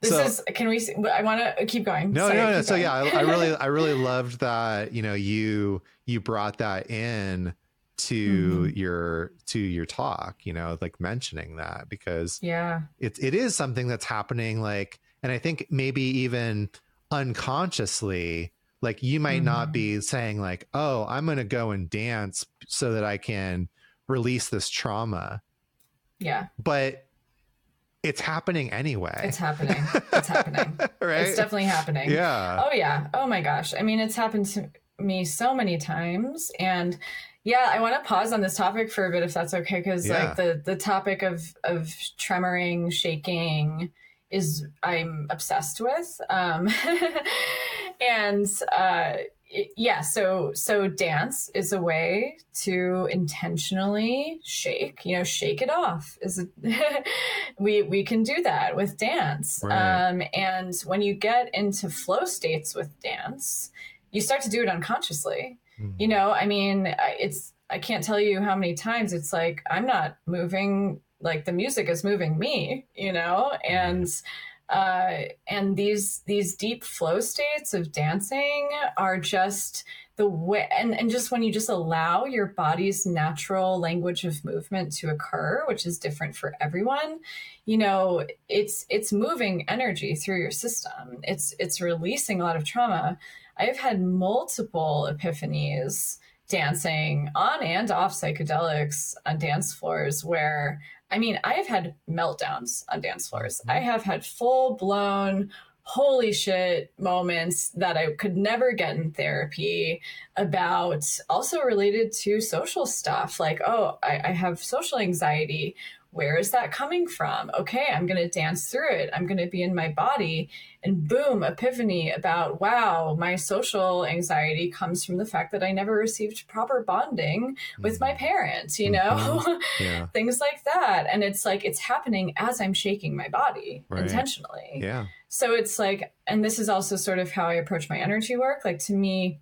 this so, is can we i want to keep going
no Sorry, no no so going. yeah I, I, really i really loved that you know you you brought that in to mm-hmm. your to your talk you know like mentioning that because
yeah
it, it is something that's happening like and i think maybe even unconsciously like you might mm-hmm. not be saying like, "Oh, I'm going to go and dance so that I can release this trauma."
Yeah.
But it's happening anyway.
It's happening. It's happening. right? It's definitely happening.
Yeah.
Oh yeah. Oh my gosh. I mean, it's happened to me so many times and yeah, I want to pause on this topic for a bit if that's okay cuz yeah. like the the topic of of tremoring, shaking, is I'm obsessed with. Um, and uh, yeah, so so dance is a way to intentionally shake. You know, shake it off. Is a, we we can do that with dance. Right. Um, and when you get into flow states with dance, you start to do it unconsciously. Mm-hmm. You know, I mean, it's I can't tell you how many times it's like I'm not moving like the music is moving me, you know, and uh, and these these deep flow states of dancing are just the way and, and just when you just allow your body's natural language of movement to occur which is different for everyone you know it's it's moving energy through your system. It's it's releasing a lot of trauma. I've had multiple epiphanies dancing on and off psychedelics on dance floors where I mean, I have had meltdowns on dance floors. I mm-hmm. have had full blown holy shit moments that I could never get in therapy about also related to social stuff. Like, oh, I, I have social anxiety where is that coming from? Okay, I'm going to dance through it. I'm going to be in my body. And boom, epiphany about, wow, my social anxiety comes from the fact that I never received proper bonding with my mm-hmm. parents, you know? Mm-hmm. Yeah. Things like that. And it's like, it's happening as I'm shaking my body right. intentionally.
Yeah.
So it's like, and this is also sort of how I approach my energy work. Like to me,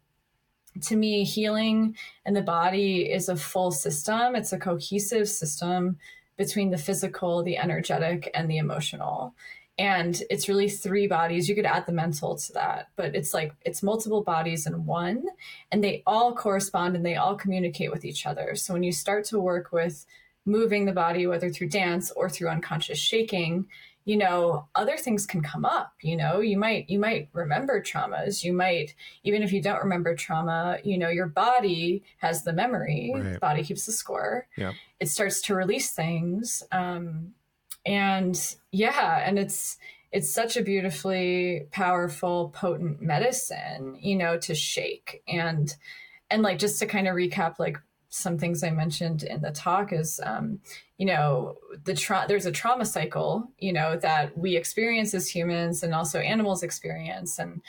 to me, healing in the body is a full system. It's a cohesive system between the physical, the energetic, and the emotional. And it's really three bodies. You could add the mental to that, but it's like it's multiple bodies in one, and they all correspond and they all communicate with each other. So when you start to work with moving the body, whether through dance or through unconscious shaking, you know other things can come up you know you might you might remember traumas. You might even if you don't remember trauma you know your body has the memory right. the body keeps the score.
Yeah.
It starts to release things um and yeah and it's it's such a beautifully powerful potent medicine you know to shake. And and like just to kind of recap like some things I mentioned in the talk is, um, you know, the tra- there's a trauma cycle, you know, that we experience as humans and also animals experience, and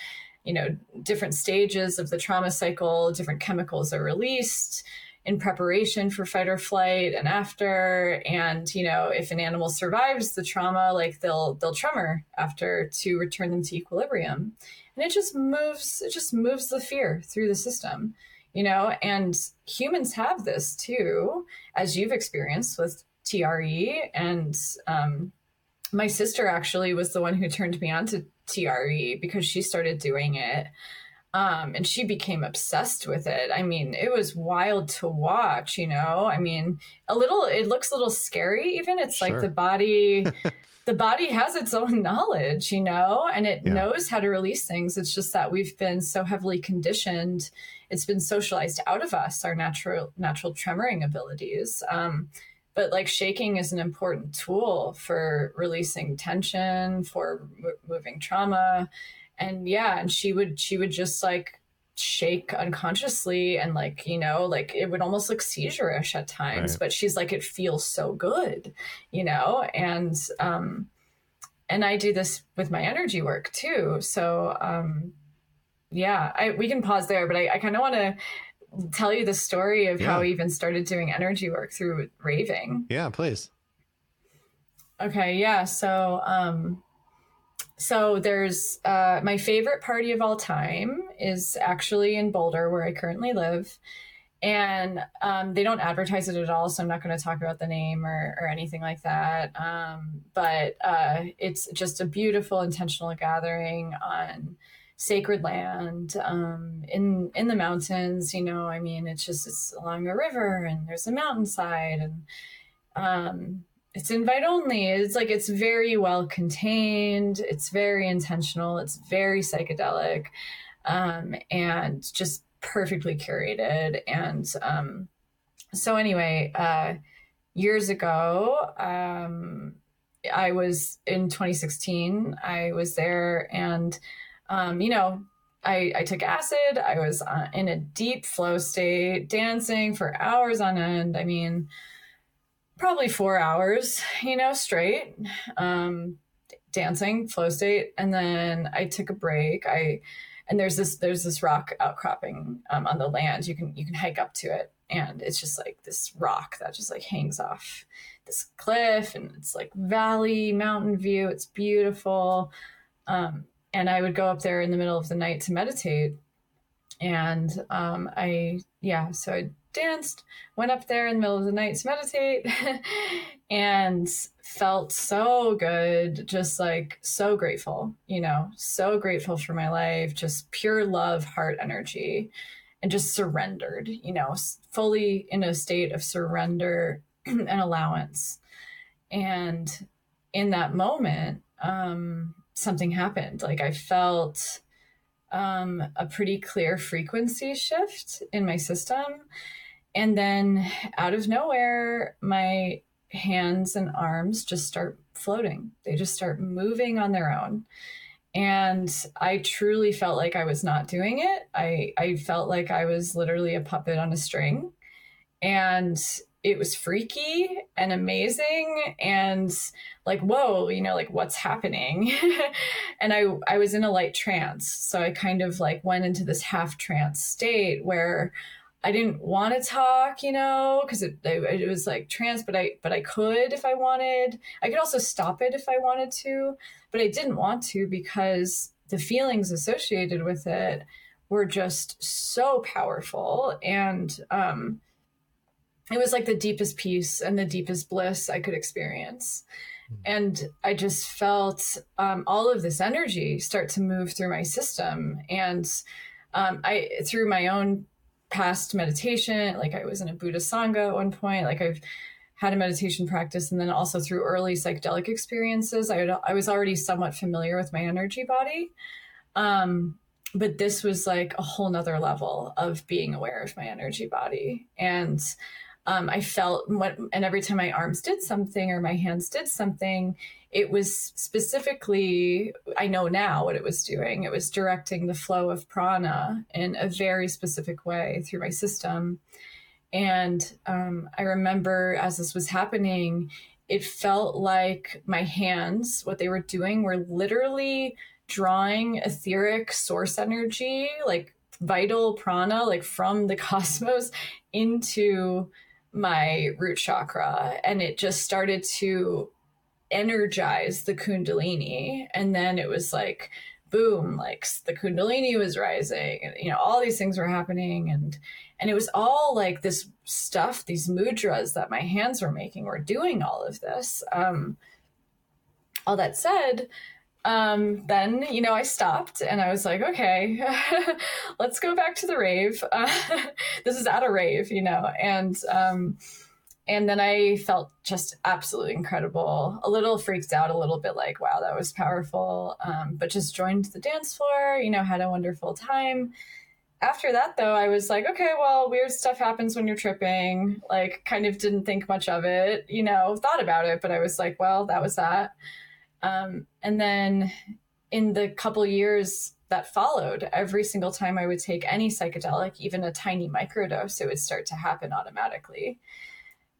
you know, different stages of the trauma cycle, different chemicals are released in preparation for fight or flight and after. And you know if an animal survives the trauma like they'll they'll tremor after to return them to equilibrium. And it just moves it just moves the fear through the system you know, and humans have this too, as you've experienced with TRE. And um, my sister actually was the one who turned me on to TRE because she started doing it. Um, and she became obsessed with it. I mean, it was wild to watch, you know. I mean, a little, it looks a little scary, even. It's sure. like the body. the body has its own knowledge, you know, and it yeah. knows how to release things. It's just that we've been so heavily conditioned it's been socialized out of us our natural natural tremoring abilities. Um, but like shaking is an important tool for releasing tension for m- moving trauma. And yeah and she would she would just like shake unconsciously and like you know like it would almost look seizure-ish at times right. but she's like it feels so good you know? And um and i do this with my energy work too. So um yeah, I, we can pause there, but I, I kind of want to tell you the story of yeah. how I even started doing energy work through raving.
Yeah, please.
Okay, yeah. So, um, so there's uh, my favorite party of all time is actually in Boulder, where I currently live, and um, they don't advertise it at all. So I'm not going to talk about the name or, or anything like that. Um, but uh, it's just a beautiful intentional gathering on sacred land um, in in the mountains. You know, I mean, it's just it's along a river and there's a mountainside and um, it's invite only. It's like it's very well contained. It's very intentional. It's very psychedelic, um, and just perfectly curated. And um, so anyway, uh, years ago. Um, I was in 2016. I was there and um, you know, I, I took acid. I was uh, in a deep flow state, dancing for hours on end. I mean, probably four hours, you know, straight, um, dancing, flow state. And then I took a break. I, and there's this, there's this rock outcropping um, on the land. You can, you can hike up to it. And it's just like this rock that just like hangs off this cliff and it's like valley mountain view. It's beautiful. Um, and I would go up there in the middle of the night to meditate. And um, I, yeah, so I danced, went up there in the middle of the night to meditate, and felt so good, just like so grateful, you know, so grateful for my life, just pure love, heart energy, and just surrendered, you know, fully in a state of surrender and allowance. And in that moment, um, something happened. Like I felt um, a pretty clear frequency shift in my system. And then out of nowhere, my hands and arms just start floating. They just start moving on their own. And I truly felt like I was not doing it. I, I felt like I was literally a puppet on a string. And it was freaky and amazing and like whoa you know like what's happening? And i i was in a light trance. So i kind of like went into this half trance state where i didn't want to talk you know because it, it was like trance but i but i could if i wanted. I could also stop it if i wanted to but i didn't want to because the feelings associated with it were just so powerful and um it was like the deepest peace and the deepest bliss I could experience. Hmm. And I just felt um, all of this energy start to move through my system. And um, I, through my own past meditation, like I was in a Buddha Sangha at one point, like I've had a meditation practice. And then also through early psychedelic experiences, I, I was already somewhat familiar with my energy body. Um, but this was like a whole nother level of being aware of my energy body. And um, I felt what, and every time my arms did something or my hands did something, it was specifically, I know now what it was doing. It was directing the flow of prana in a very specific way through my system. And um, I remember as this was happening, it felt like my hands, what they were doing, were literally drawing etheric source energy, like vital prana, like from the cosmos into my root chakra and it just started to energize the kundalini. And then it was like boom like the kundalini was rising and you know all these things were happening. And and it was all like this stuff these mudras that my hands were making were doing all of this. Um all that said um, then you know I stopped and I was like, okay, let's go back to the rave. Uh, this is at a rave, you know, and um, and then I felt just absolutely incredible. A little freaked out, a little bit like, wow, that was powerful. Um, but just joined the dance floor, you know, had a wonderful time. After that, though, I was like, okay, well, weird stuff happens when you're tripping. Like, kind of didn't think much of it, you know, thought about it, but I was like, well, that was that. Um, and then in the couple years that followed, every single time I would take any psychedelic, even a tiny microdose, it would start to happen automatically.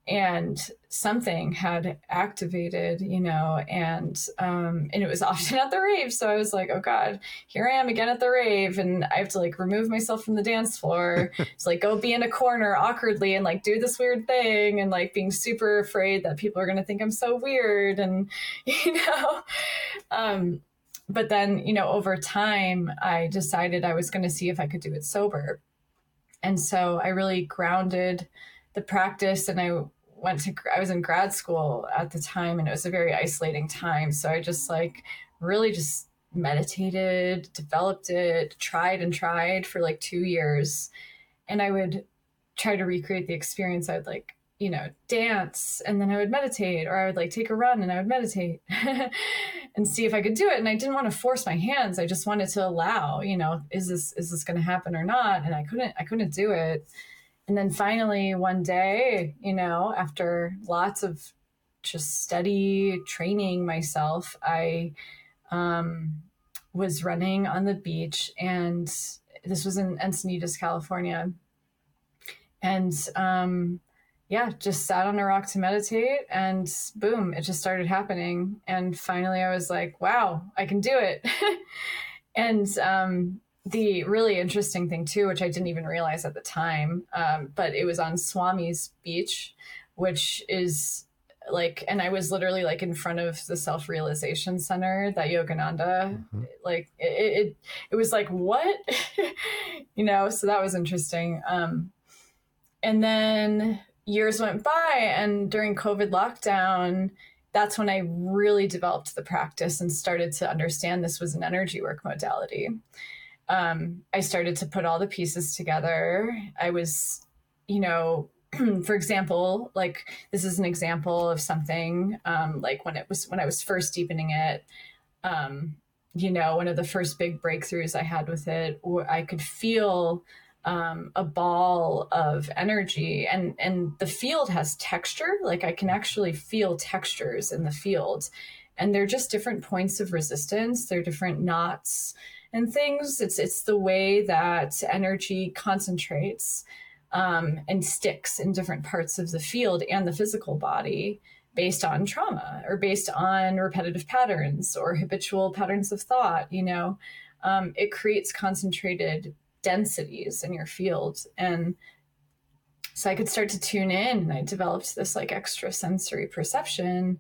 And something had activated, you know, and um, and it was often at the rave. So I was like, oh God, here I am again at the rave, and I have to like remove myself from the dance floor. it's like go be in a corner awkwardly and like do this weird thing, and like being super afraid that people are gonna think I'm so weird, and you know, um, but then you know over time i decided i was going to see if i could do it sober and so i really grounded the practice and i went to i was in grad school at the time and it was a very isolating time so i just like really just meditated developed it tried and tried for like two years and i would try to recreate the experience i would like you know, dance and then I would meditate or I would like take a run and I would meditate and see if I could do it. And I didn't want to force my hands. I just wanted to allow, you know, is this is this going to happen or not? And I couldn't I couldn't do it. And then finally one day, you know, after lots of just steady training myself, I um was running on the beach and this was in Encinitas, California. And um yeah, just sat on a rock to meditate and boom, it just started happening. And finally I was like, wow, I can do it. and um, the really interesting thing too, which I didn't even realize at the time, um, but it was on Swami's beach, which is like, and I was literally like in front of the self realization center that Yogananda, mm-hmm. like it, it, it was like, what, you know, so that was interesting. Um, and then years went by, and during COVID lockdown, that's when I really developed the practice and started to understand this was an energy work modality. Um, I started to put all the pieces together. I was, you know, for example, like this is an example of something um, like when it was when I was first deepening it. Um, you know, one of the first big breakthroughs I had with it, I could feel um, a ball of energy, and and the field has texture. Like I can actually feel textures in the field, and they're just different points of resistance. They're different knots and things. It's it's the way that energy concentrates um, and sticks in different parts of the field and the physical body based on trauma or based on repetitive patterns or habitual patterns of thought. You know, um, it creates concentrated densities in your field and so I could start to tune in and I developed this like extra sensory perception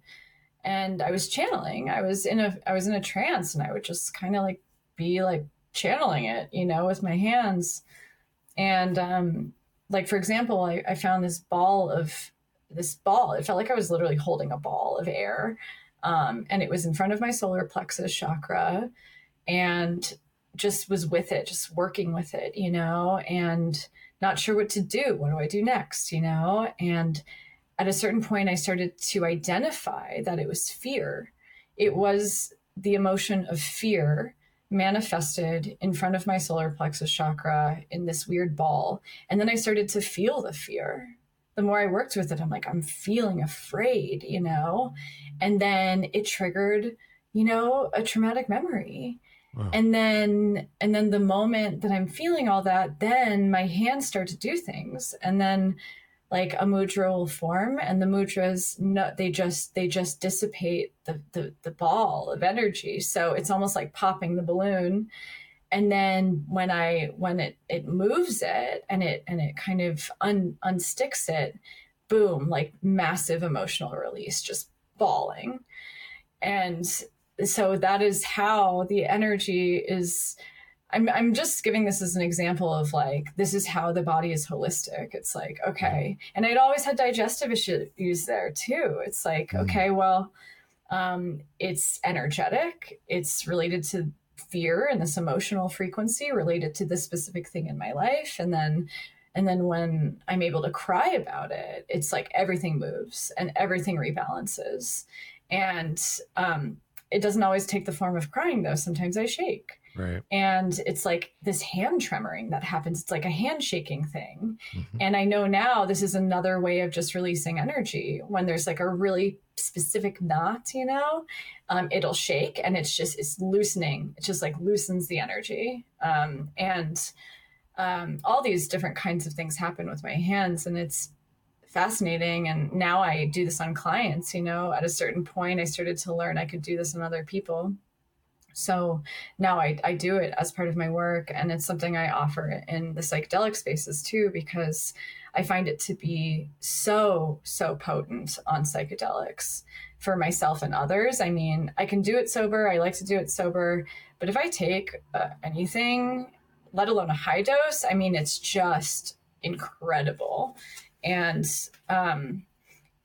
and I was channeling. I was in a I was in a trance and I would just kind of like be like channeling it, you know, with my hands. And um like for example, I, I found this ball of this ball. It felt like I was literally holding a ball of air. Um, and it was in front of my solar plexus chakra and just was with it, just working with it, you know, and not sure what to do. What do I do next, you know? And at a certain point, I started to identify that it was fear. It was the emotion of fear manifested in front of my solar plexus chakra in this weird ball. And then I started to feel the fear. The more I worked with it, I'm like, I'm feeling afraid, you know? And then it triggered, you know, a traumatic memory. Wow. And then and then the moment that I'm feeling all that, then my hands start to do things. And then like a mudra will form and the mudras no they just they just dissipate the, the the ball of energy. So it's almost like popping the balloon. And then when i when it it moves it and it and it kind of un, unsticks it boom like massive emotional release just bawling. And so that is how the energy is I'm I'm just giving this as an example of like this is how the body is holistic. It's like okay, and I'd always had digestive issues there too. It's like mm. okay, well, um, it's energetic. It's related to fear and this emotional frequency related to this specific thing in my life, and then and then when I'm able to cry about it, it's like everything moves and everything rebalances, and um, it doesn't always take the form of crying though. Sometimes I shake
Right.
And it's like this hand tremoring that happens. It's like a handshaking thing. Mm-hmm. And I know now this is another way of just releasing energy when there's like a really specific knot, you know, um, it'll shake and it's just, it's loosening. It just like loosens the energy. Um, and um, all these different kinds of things happen with my hands. And it's, fascinating and now i do this on clients you know at a certain point i started to learn i could do this on other people so now I, I do it as part of my work, and it's something I offer in the psychedelic spaces too, because I find it to be so, so potent on psychedelics for myself and others. I mean, I can do it sober, I like to do it sober, but if I take uh, anything, let alone a high dose, I mean, it's just incredible. And, um,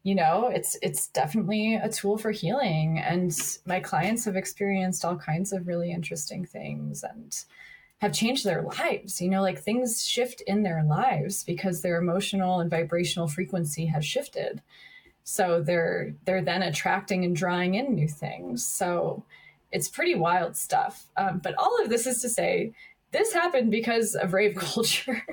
you know it's it's definitely a tool for healing. And my clients have experienced all kinds of really interesting things and have changed their lives you know like things shift in their lives because their emotional and vibrational frequency has shifted. So they're they're then attracting and drawing in new things. So it's pretty wild stuff. Um, but all of this is to say this happened because of rave culture.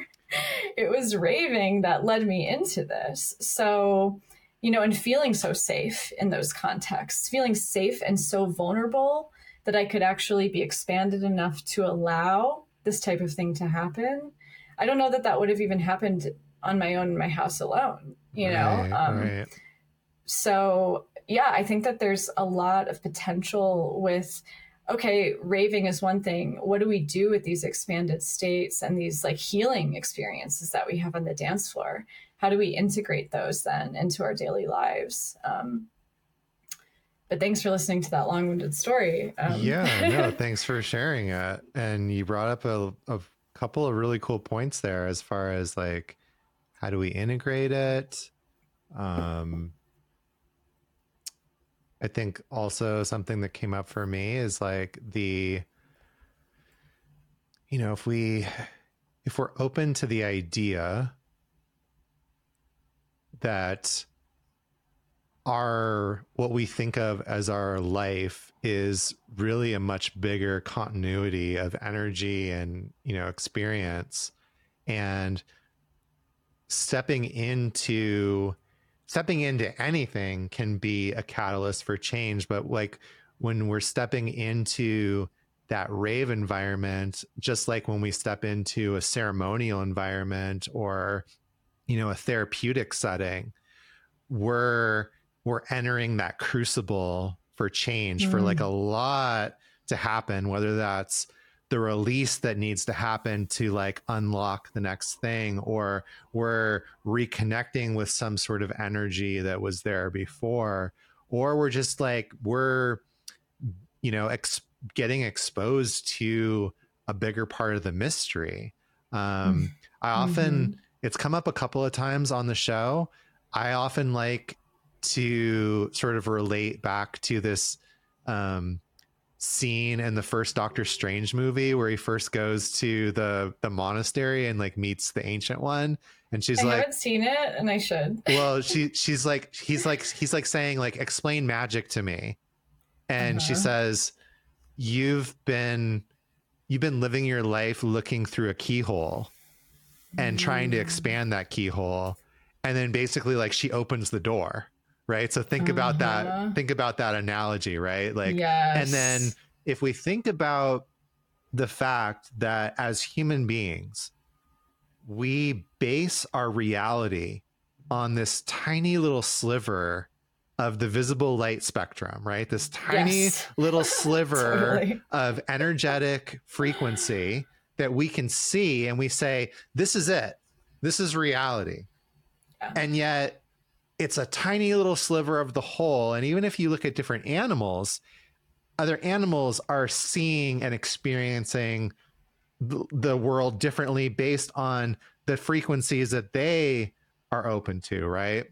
It was raving that led me into this. So you know, and feeling so safe in those contexts, feeling safe and so vulnerable that I could actually be expanded enough to allow this type of thing to happen. I don't know that that would have even happened on my own in my house alone, you know? Um, right. So, yeah, I think that there's a lot of potential with okay, raving is one thing. What do we do with these expanded states and these like healing experiences that we have on the dance floor? How do we integrate those then into our daily lives? Um, but thanks for listening to that long-winded story.
Um, yeah, no, thanks for sharing it. And you brought up a, a couple of really cool points there as far as like how do we integrate it um i think also something that came up for me is like the you know if we if we're open to the idea that our what we think of as our life is really a much bigger continuity of energy and you know experience and stepping into stepping into anything can be a catalyst for change. But like when we're stepping into that rave environment just like when we step into a ceremonial environment or you know a therapeutic setting we're we're entering that crucible for change mm. for like a lot to happen whether that's the release that needs to happen to like unlock the next thing or we're reconnecting with some sort of energy that was there before or we're just like we're you know ex- getting exposed to a bigger part of the mystery um mm. i often mm-hmm. It's come up a couple of times on the show i often like to sort of relate back to this um, scene in the first Doctor Strange movie where he first goes to the the monastery and like meets the ancient one and she's
I
like I
haven't seen it and I should.
well, she she's like he's like he's like saying like explain magic to me. And uh-huh. she says you've been you've been living your life looking through a keyhole and trying to expand that keyhole and then basically like she opens the door right so think uh-huh. about that uh-huh. think about that analogy right like yes. and then if we think about the fact that as human beings we base our reality on this tiny little sliver of the visible light spectrum, right? This tiny yes. little sliver totally. of energetic frequency that we can see and we say, this is it. This is reality. Yeah. And yet it's a tiny little sliver of the whole. And even if you look at different animals, other animals are seeing and experiencing the world differently based on the frequencies that they are open to, right?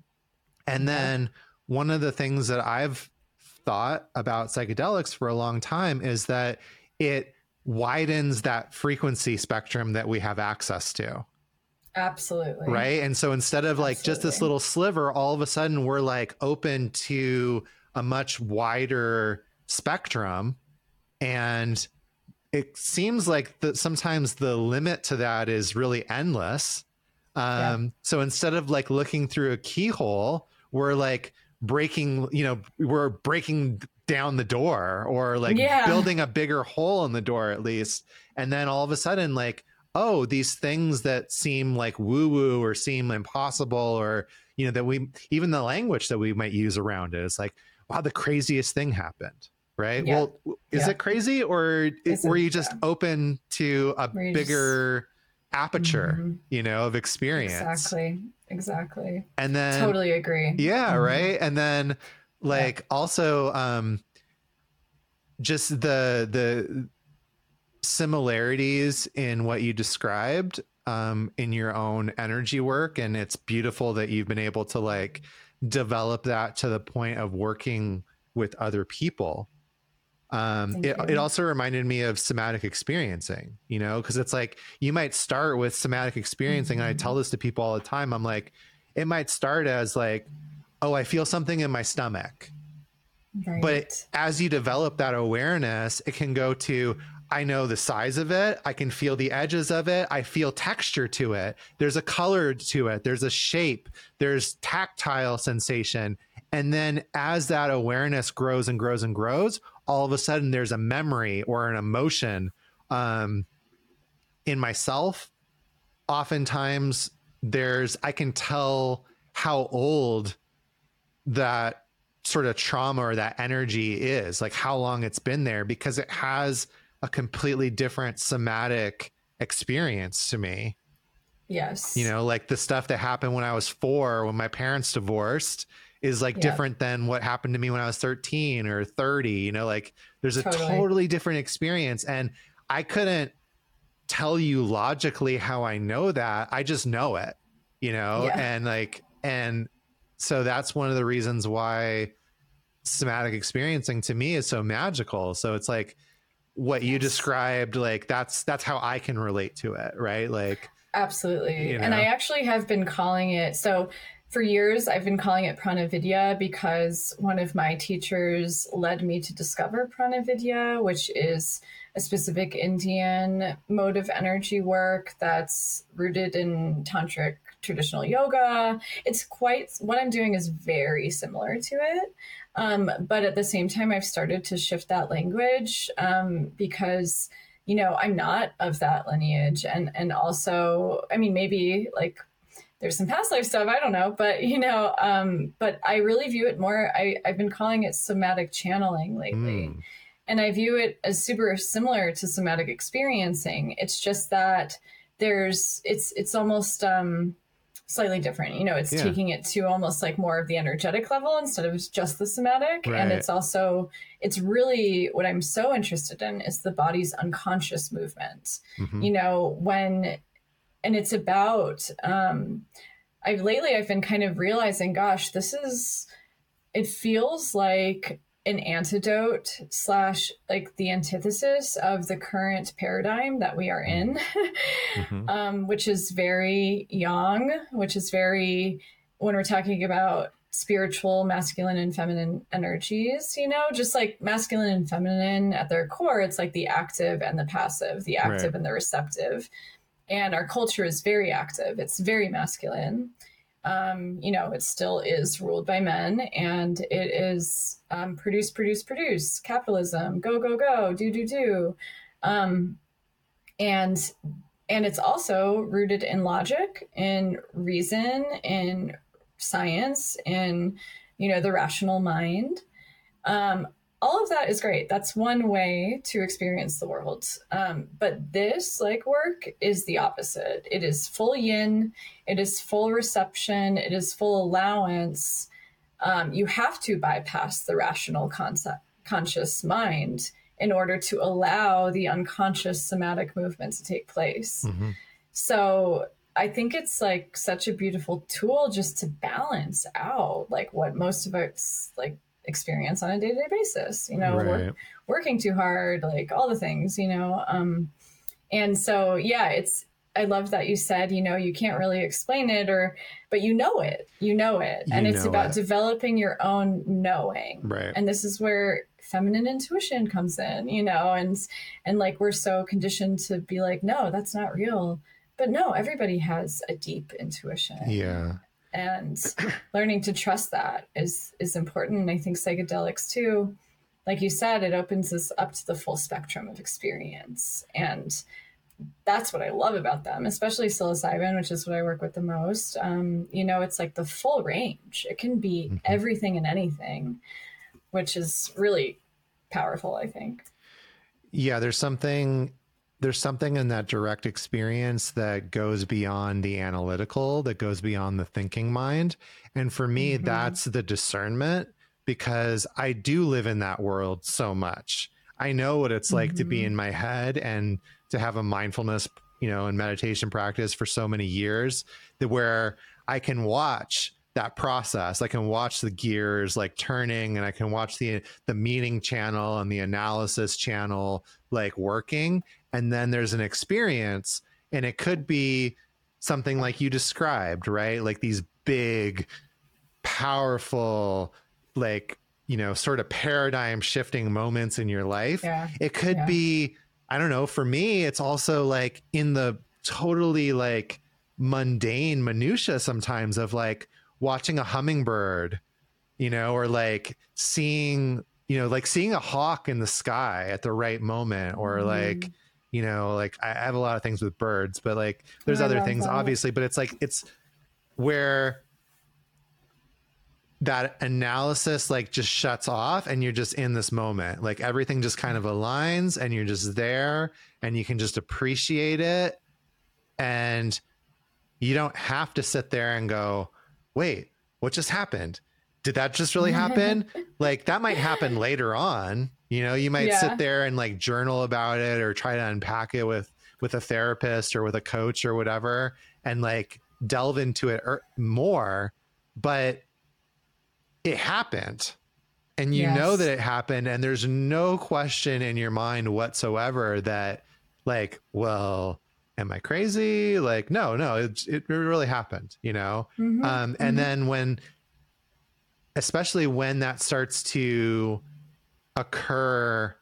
And then one of the things that I've thought about psychedelics for a long time is that it widens that frequency spectrum that we have access to.
Absolutely.
Right. And so instead of like Absolutely. just this little sliver, all of a sudden we're like open to a much wider spectrum. And it seems like that sometimes the limit to that is really endless. Um, yeah. So instead of like looking through a keyhole, we're like breaking, you know, we're breaking down the door or like yeah. building a bigger hole in the door at least. And then all of a sudden, like, oh, these things that seem like woo woo or seem impossible, or, you know, that we, even the language that we might use around it is like, wow, the craziest thing happened. Right. Yeah. Well, is yeah. it crazy or is were you just open to a bigger just... aperture, mm-hmm. you know, of experience?
Exactly. Exactly.
And then
totally agree.
Yeah. Mm-hmm. Right. And then like also, um, just the, the, similarities in what you described um, in your own energy work and it's beautiful that you've been able to like develop that to the point of working with other people. Um, it, it also reminded me of somatic experiencing you know because it's like you might start with somatic experiencing mm-hmm. and i tell this to people all the time i'm like it might start as like oh i feel something in my stomach Right. But as you develop that awareness, it can go to, I know the size of it. I can feel the edges of it. I feel texture to it. There's a color to it. There's a shape. There's tactile sensation. And then as that awareness grows and grows and grows, all of a sudden there's a memory or an emotion um, in myself. Oftentimes there's, I can tell how old that sort of trauma or that energy is, like how long it's been there, because it has a completely different somatic experience to me.
Yes.
You know, like the stuff that happened when I was four, when my parents divorced, is like different than what happened to me when I was 13 or 30. You know, like there's a totally, totally different experience. And I couldn't tell you logically how I know that. I just know it. you know,
Yeah.
and like, and so that's one of the reasons why somatic experiencing to me is so magical. So it's like what you
Yes.
described, like that's that's how I can relate to it, right? Like,
Absolutely.
You
And? I actually have been calling it so for years I've been calling it pranavidya because one of my teachers led me to discover pranavidya, which is a specific Indian mode of energy work that's rooted in tantric traditional yoga. It's quite what I'm doing is very similar to it. Um, but at the same time, I've started to shift that language um, because you know i'm not of that lineage and and also i mean maybe like there's some past life stuff i don't know but you know um but i really view it more i i've been calling it somatic channeling lately
mm,
and i view it as super similar to somatic experiencing it's just that there's it's it's almost um slightly different you know it's
Yeah.
taking it to almost like more of the energetic level instead of just the somatic
Right.
and it's also it's really what i'm so interested in is the body's unconscious movement
mhm.
you know when and it's about um i've lately i've been kind of realizing gosh this is it feels like an antidote slash like the antithesis of the current paradigm that we are in
Mhm.
um, which is very young which is very when we're talking about spiritual masculine and feminine energies you know just like masculine and feminine at their core it's like the active and the passive the active
Right.
and the receptive and our culture is very active it's very masculine um, you know it still is ruled by men and it is um, produce produce produce capitalism go go go do do do. Um, and and it's also rooted in logic in reason in science in you know the rational mind. Um, all of that is great. That's one way to experience the world. Um, but this like work is the opposite. It is full yin. It is full reception. It is full allowance. Um, you have to bypass the rational concept conscious mind in order to allow the unconscious somatic movement to take place.
Mhm.
so I think it's like such a beautiful tool just to balance out like what most of us like experience on a day to day basis. You know, work, working too hard, like all the things. You know, um, and so yeah, it's. I love that you said you know you can't really explain it or, but you know it. You know it,
You
and it's about
it.
developing your own knowing
Right.
and this is where feminine intuition comes in you know and and like we're so conditioned to be like no that's not real but no everybody has a deep intuition
yeah.
And learning to trust that is is important. And i think psychedelics too like you said it opens us up to the full spectrum of experience. And that's what i love about them especially psilocybin which is what i work with the most. Um, you know it's like the full range. It can be
Mhm.
everything and anything which is really powerful i think.
Yeah there's something there's something in that direct experience that goes beyond the analytical that goes beyond the thinking mind and for me
Mhm.
that's the discernment because i do live in that world so much i know what it's like to be
Mhm.
in my head and to have a mindfulness you know and meditation practice for so many years that where i can watch that process i can watch the gears like turning and i can watch the the meaning channel and the analysis channel like working and then there's an experience and it could be something like you described right like these big powerful like you know sort of paradigm shifting moments in your life
yeah
it could
Yeah.
be i don't know for me it's also like in the totally like mundane minutia sometimes of like watching a hummingbird you know or like seeing you know like seeing a hawk in the sky at the right moment or
Mhm.
like you know like i have a lot of things with birds but like there's
I
other things
that.
obviously but it's like it's where that analysis like just shuts off and you're just in this moment. Like everything just kind of aligns and you're just there and you can just appreciate it. And you don't have to sit there and go wait what just happened did that just really happen like that might happen later on you know you might
Yeah.
sit there and like journal about it or try to unpack it with with a therapist or with a coach or whatever and like delve into it er- more, but it happened. And you yes. know that it happened, and there's no question in your mind whatsoever that, like, well, am I crazy? Like, no, no, it, it really happened, you know? Mm-hmm. Um, and mm-hmm. then when, especially when that starts to occur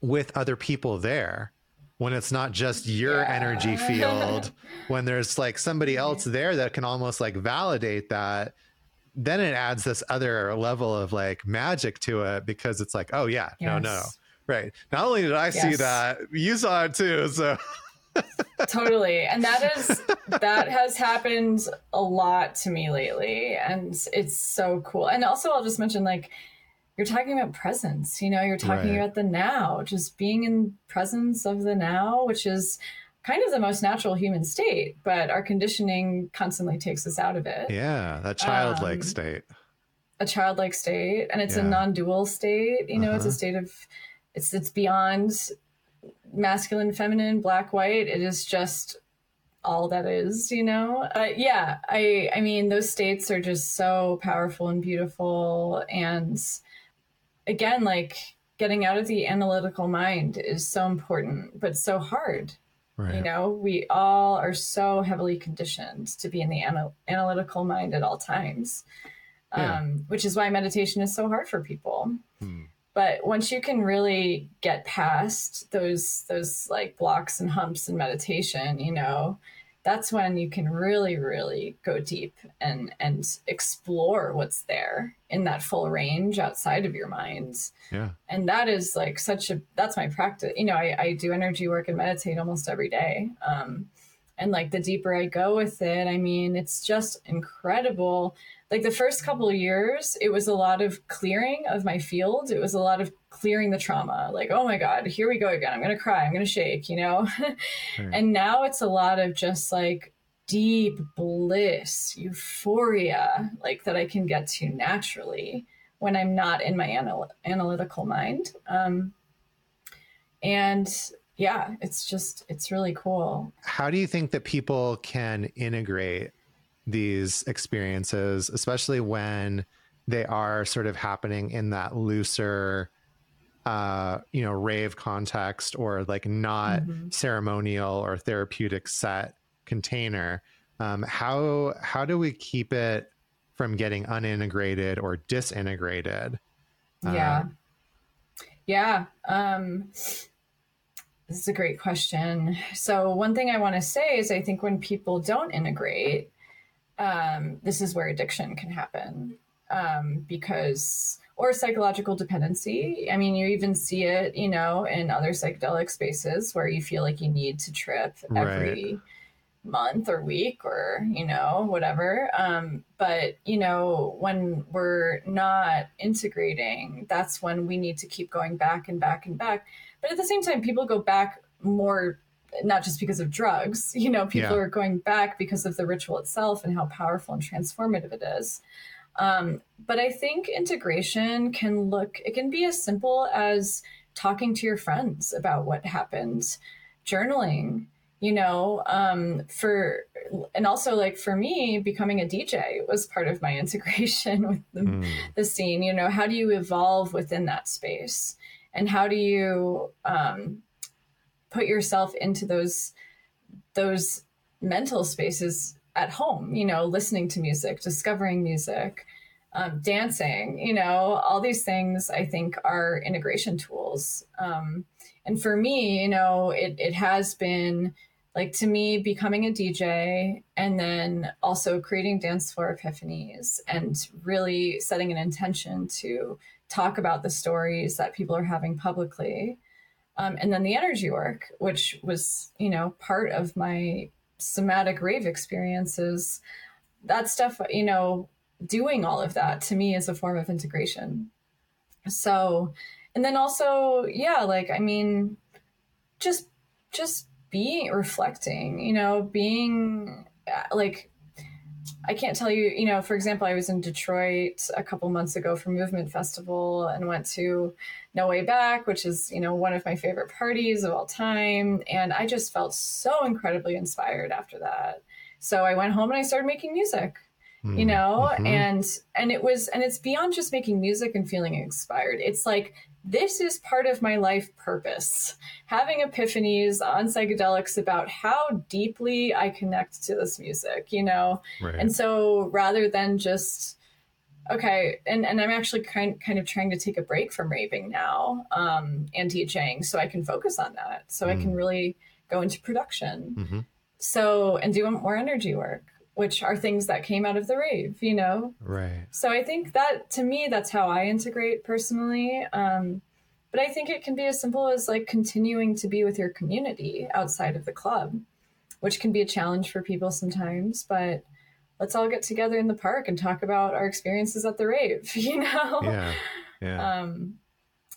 with other people there, when it's not just your yeah. energy field, when there's like somebody else there that can almost like validate that, then it adds this other level of like magic to it because it's like, oh yeah, yes. no, no. Right. Not only did I yes. see that, you saw it too. So
totally. And that is that has happened a lot to me lately. And it's so cool. And also I'll just mention like you're talking about presence, you know, you're talking right. about the now, just being in presence of the now, which is kind of the most natural human state, but our conditioning constantly takes us out of it.
Yeah, that childlike um, state.
A childlike state, and it's yeah. a non-dual state. You know, uh-huh. it's a uh-huh. state of it's it's beyond masculine, feminine, black, white. It is just all that is, you know. Uh, yeah, I I mean those states are just so powerful and beautiful, and again, like getting out of the analytical mind is so important, but so hard. Right. You know, we all are so heavily conditioned to be in the anal- analytical mind at all times, yeah. um, which is why meditation is so hard for people. Hmm. But once you can really get past those those like blocks and humps in meditation, you know, that's when you can really really go deep and and explore what's there in that full range outside of your mind.
Yeah.
And that is like such a that's my practice you know i, I do energy work and meditate almost every day um and like the deeper i go with it i mean it's just incredible like the first couple of years it was a lot of clearing of my field. It was a lot of clearing the trauma. Like oh my god here we go again. I'm gonna cry. I'm gonna shake you know? And now it's a lot of just like deep bliss euphoria like that i can get to naturally when i'm not in my anal- analytical mind. Um, and yeah it's just it's really cool.
How do you think that people can integrate these experiences, especially when they are sort of happening in that looser, uh, you know, rave context or like not mm-hmm. ceremonial or therapeutic set container. Um, how how do we keep it from getting unintegrated or disintegrated?
Yeah, uh, yeah. Um, this is a great question. So one thing I want to say is I think when people don't integrate, um, this is where addiction can happen um, because or psychological dependency. I mean, you even see it, you know, in other psychedelic spaces where you feel like you need to trip every right. month or week or, you know, whatever. Um, but, you know, when we're not integrating, that's when we need to keep going back and back and back. But at the same time, people go back more not just because of drugs. You know, people yeah. are going back because of the ritual itself and how powerful and transformative it is. Um, but I think integration can look, it can be as simple as talking to your friends about what happened, journaling, you know, um, for, and also like for me, becoming a DJ was part of my integration with the, mm. the scene. You know, how do you evolve within that space? And how do you, um, put yourself into those those mental spaces at home you know listening to music discovering music um, dancing you know all these things i think are integration tools. Um, and for me you know it, it has been like to me becoming a dj and then also creating dance floor epiphanies and really setting an intention to talk about the stories that people are having publicly um, and then the energy work, which was, you know, part of my somatic rave experiences, that stuff, you know, doing all of that to me is a form of integration. So, and then also, yeah, like, I mean, just, just being reflecting, you know, being uh, like, I can't tell you, you know, for example, I was in Detroit a couple months ago for Movement Festival and went to No Way Back, which is, you know, one of my favorite parties of all time. And I just felt so incredibly inspired after that. So I went home and I started making music you know mm-hmm. and and it was and it's beyond just making music and feeling inspired it's like this is part of my life purpose having epiphanies on psychedelics about how deeply i connect to this music you know right. and so rather than just okay and, and i'm actually kind, kind of trying to take a break from raving now um, and teaching so i can focus on that so mm. i can mm. really go into production mm-hmm. so and do more energy work which are things that came out of the rave, you know?
Right.
So I think that to me, that's how I integrate personally. Um, but I think it can be as simple as like continuing to be with your community outside of the club, which can be a challenge for people sometimes. But let's all get together in the park and talk about our experiences at the rave, you know?
Yeah. Yeah.
Um,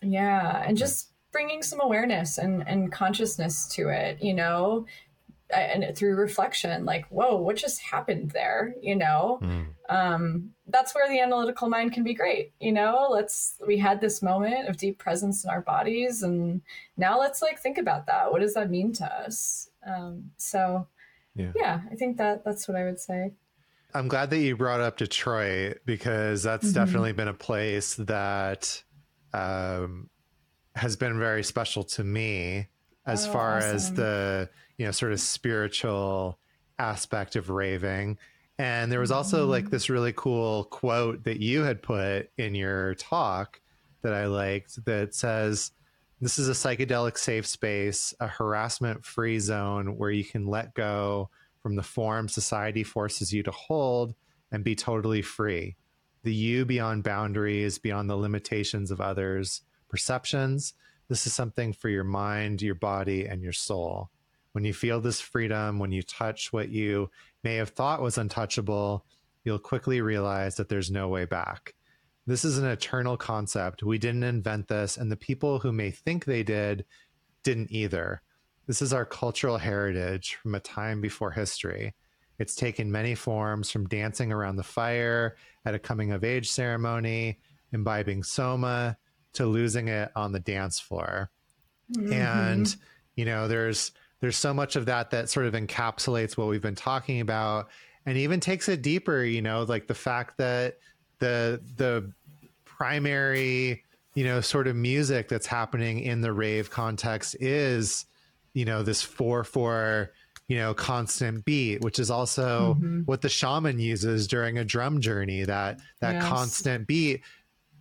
yeah. And just bringing some awareness and, and consciousness to it, you know? And through reflection like whoa what just happened there you know mm. um, that's where the analytical mind can be great you know let's we had this moment of deep presence in our bodies and now let's like think about that what does that mean to us um, so yeah. yeah i think that that's what i would say
i'm glad that you brought up detroit because that's mm-hmm. definitely been a place that um, has been very special to me as oh, far awesome. as the you know sort of spiritual aspect of raving. And there was also like mm-hmm. this really cool quote that you had put in your talk that i liked that says this is a psychedelic safe space a harassment free zone where you can let go from the form society forces you to hold and be totally free. The you beyond boundaries beyond the limitations of others perceptions. This is something for your mind your body and your soul when you feel this freedom, when you touch what you may have thought was untouchable, you'll quickly realize that there's no way back. This is an eternal concept. We didn't invent this, and the people who may think they did didn't either. This is our cultural heritage from a time before history. It's taken many forms from dancing around the fire at a coming of age ceremony, imbibing soma, to losing it on the dance floor. Mm-hmm. And, you know, there's there's so much of that that sort of encapsulates what we've been talking about and even takes it deeper you know like the fact that the the primary you know sort of music that's happening in the rave context is you know this 4 4 you know constant beat which is also mm-hmm. what the shaman uses during a drum journey that that yes. constant beat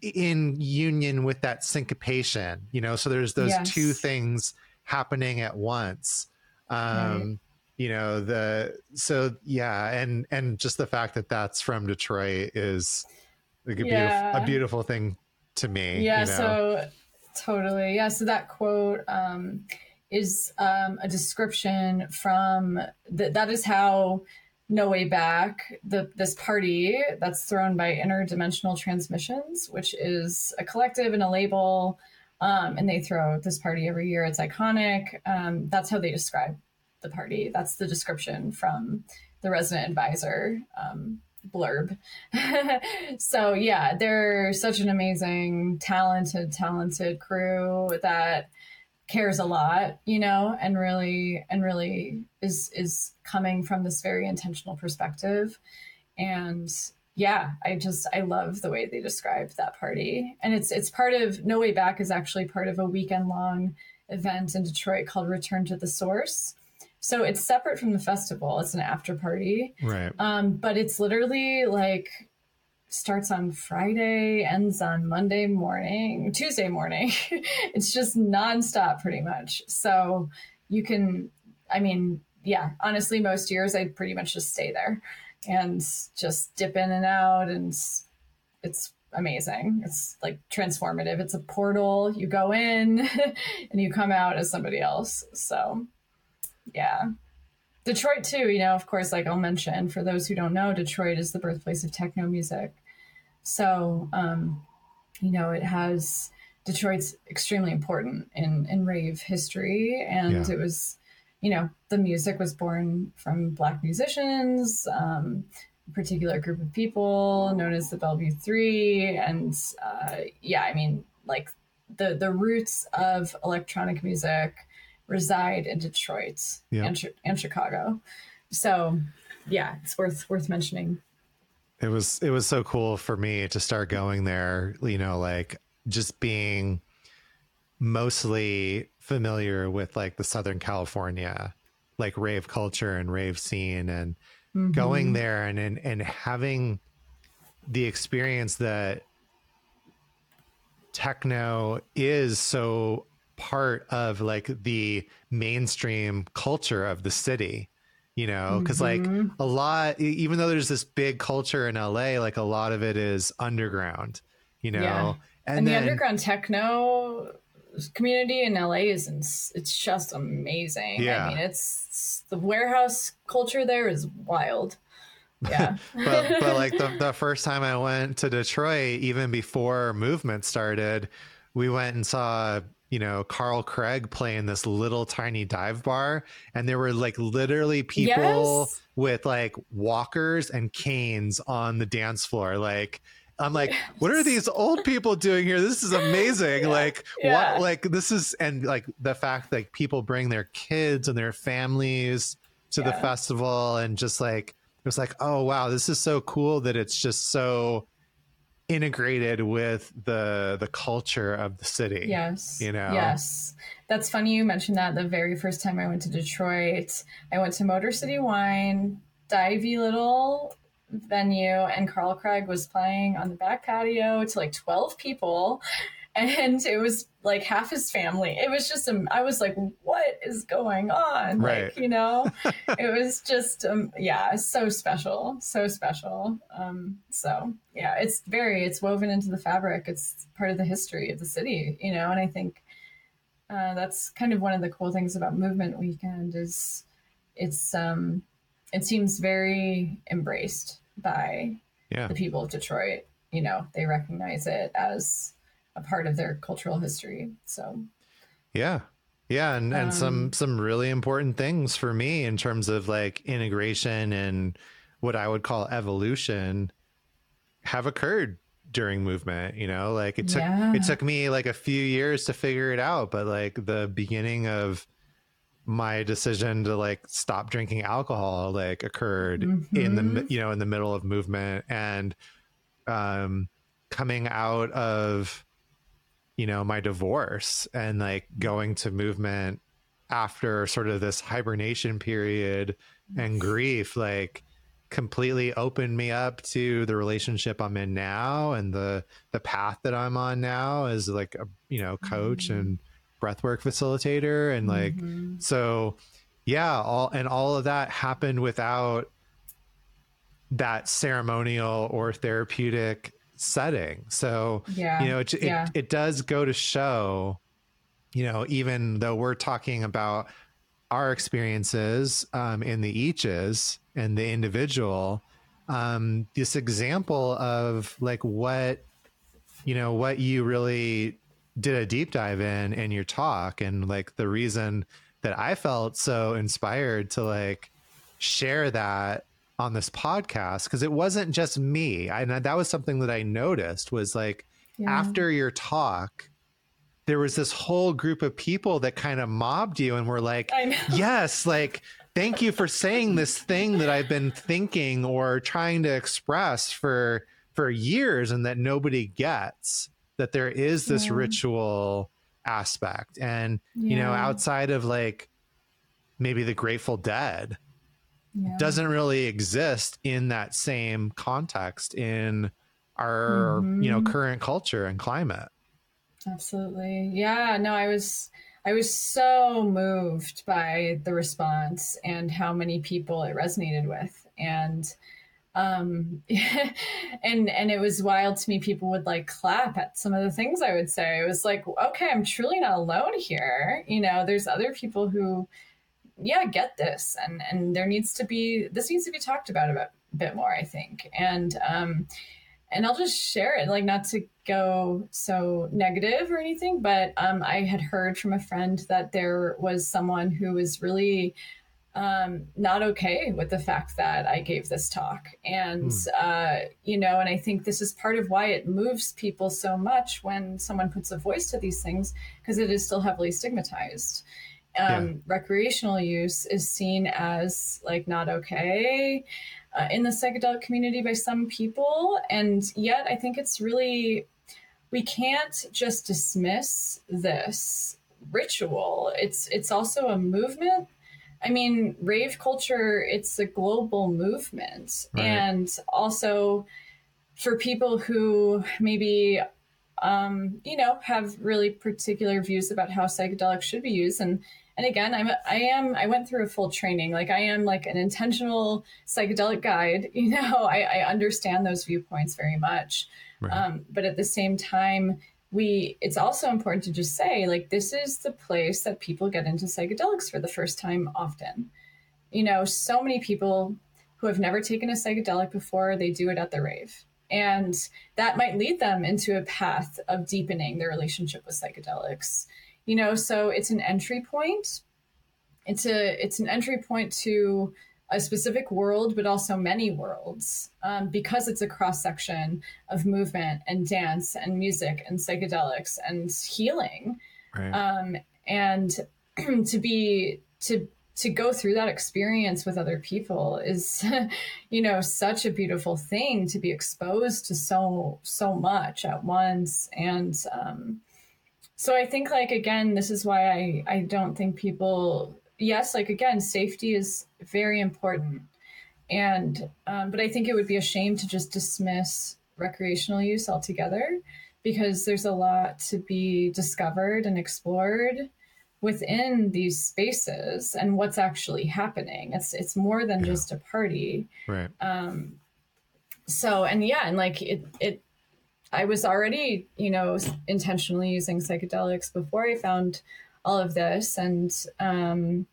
in union with that syncopation you know so there's those yes. two things happening at once um right. you know the so yeah and and just the fact that that's from detroit is like a, yeah. beautiful, a beautiful thing to me
yeah you know? so totally yeah so that quote um is um a description from that that is how no way back the this party that's thrown by interdimensional transmissions which is a collective and a label um, and they throw this party every year. It's iconic. Um, that's how they describe the party. That's the description from the resident advisor um, blurb. so yeah, they're such an amazing, talented, talented crew that cares a lot, you know, and really and really is is coming from this very intentional perspective. And yeah, I just I love the way they described that party, and it's it's part of No Way Back is actually part of a weekend long event in Detroit called Return to the Source. So it's separate from the festival. It's an after party,
right?
Um, but it's literally like starts on Friday, ends on Monday morning, Tuesday morning. it's just nonstop, pretty much. So you can, I mean, yeah, honestly, most years I'd pretty much just stay there and just dip in and out and it's amazing. It's like transformative. It's a portal. You go in and you come out as somebody else. So, yeah. Detroit, too, you know, of course, like I'll mention for those who don't know, Detroit is the birthplace of techno music. So, um, you know, it has Detroit's extremely important in, in rave history. And yeah. it was you know, the music was born from Black musicians, um, a particular group of people known as the Belleville Three, and uh, yeah, I mean, like the the roots of electronic music reside in Detroit yeah. and, and Chicago. so yeah, it's worth worth mentioning.
It was it was so cool for me to start going there, you know, like just being mostly familiar with like the Southern California like rave culture and rave scene and mm-hmm. going there and, and and having the experience that techno is so part of like the mainstream culture of the city you know because mm-hmm. like a lot even though there's this big culture in la like a lot of it is underground you know yeah.
and, and then, the underground techno community in la is it's just amazing yeah. i mean it's, it's the warehouse culture there is wild yeah
but, but like the, the first time i went to detroit even before movement started we went and saw you know Carl Craig playing this little tiny dive bar and there were like literally people yes. with like walkers and canes on the dance floor like I'm like, what are these old people doing here? This is amazing. Yeah. Like, yeah. what, like, this is, and like the fact that people bring their kids and their families to yeah. the festival and just like, it was like, oh, wow, this is so cool that it's just so integrated with the the culture of the city.
Yes.
You know.
Yes. That's funny you mentioned that the very first time I went to Detroit, I went to Motor City Wine, divey little venue and Carl Craig was playing on the back patio to like 12 people and it was like half his family. It was just, um, I was like, what is going on? Right. Like, you know, it was just, um, yeah, so special, so special. Um, so yeah, it's very, it's woven into the fabric. It's part of the history of the city, you know, and I think uh, that's kind of one of the cool things about Movement Weekend is it's, um, it seems very embraced by yeah. the people of Detroit. You know, they recognize it as a part of their cultural history. So,
yeah, yeah, and and um, some some really important things for me in terms of like integration and what I would call evolution have occurred during movement you know like it took yeah. it took me like a few years to figure it out but like the beginning of my decision to like stop drinking alcohol like occurred mm-hmm. in the mm-hmm. you know in the middle of movement and um coming out of you know, my divorce and like going to movement after sort of this hibernation period and grief, like completely opened me up to the relationship I'm in now and the the path that I'm on now as like a you know coach mm-hmm. and breathwork facilitator and like mm-hmm. so yeah all and all of that happened without that ceremonial or therapeutic setting. So, yeah, you know, it, yeah. it, it does go to show, you know, even though we're talking about our experiences um, in the eaches and the individual, um, this example of like what, you know, what you really did a deep dive in in your talk and like the reason that I felt so inspired to like share that on this podcast because it wasn't just me. and that was something that I noticed was like yeah. after your talk, there was this whole group of people that kind of mobbed you and were like, yes, like, thank you for saying this thing that I've been thinking or trying to express for for years and that nobody gets that there is this yeah. ritual aspect and yeah. you know outside of like maybe the grateful dead yeah. doesn't really exist in that same context in our mm-hmm. you know current culture and climate
absolutely yeah no i was i was so moved by the response and how many people it resonated with and um and and it was wild to me people would like clap at some of the things i would say. It was like okay i'm truly not alone here. You know there's other people who yeah get this and and there needs to be this needs to be talked about a bit, bit more i think. And um and i'll just share it like not to go so negative or anything but um i had heard from a friend that there was someone who was really um, not okay with the fact that I gave this talk. And, mm. uh, you know, and I think this is part of why it moves people so much when someone puts a voice to these things, because it is still heavily stigmatized um, yeah. recreational use is seen as like not okay uh, in the psychedelic community by some people and yet i think it's really we can't just dismiss this ritual it's it's also a movement i mean rave culture it's a global movement right. and also for people who maybe um, you know, have really particular views about how psychedelics should be used. And and again, I'm I am I went through a full training. Like I am like an intentional psychedelic guide. You know, I, I understand those viewpoints very much. Right. Um, but at the same time, we it's also important to just say like this is the place that people get into psychedelics for the first time often. You know, so many people who have never taken a psychedelic before, they do it at the rave and that might lead them into a path of deepening their relationship with psychedelics. You know, so it's an entry point. It's a it's an entry point to a specific world, but also many worlds, um, because it's a cross section of movement and dance and music and psychedelics and healing. Right. Um, and to be to to go through that experience with other people is you know such a beautiful thing to be exposed to so so much at once and um so i think like again this is why i i don't think people yes like again safety is very important and um, but i think it would be a shame to just dismiss recreational use altogether because there's a lot to be discovered and explored within these spaces and what's actually happening. It's it's more than yeah. just a party.
Right.
Um so and yeah, and like it it I was already, you know, intentionally using psychedelics before I found all of this. And um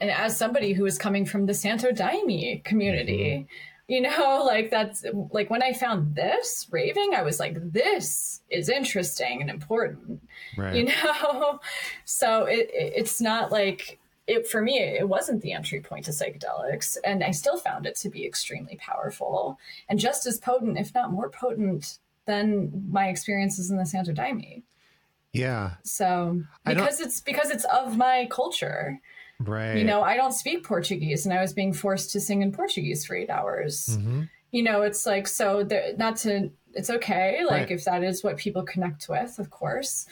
and as somebody who is coming from the Santo Daime community, mm-hmm. you know like that's like when i found this raving i was like this is interesting and important right. you know? So it, it's not like it for me it wasn't the entry point to psychedelics and i still found it to be extremely powerful and just as potent if not more potent than my experiences in the santo daime
yeah
so because it's because it's of my culture
Right.
You know, I don't speak Portuguese and I was being forced to sing in Portuguese for eight hours. Mm-hmm. You know, it's like, so there, not to, it's okay. Like right. if that is what people connect with, of course.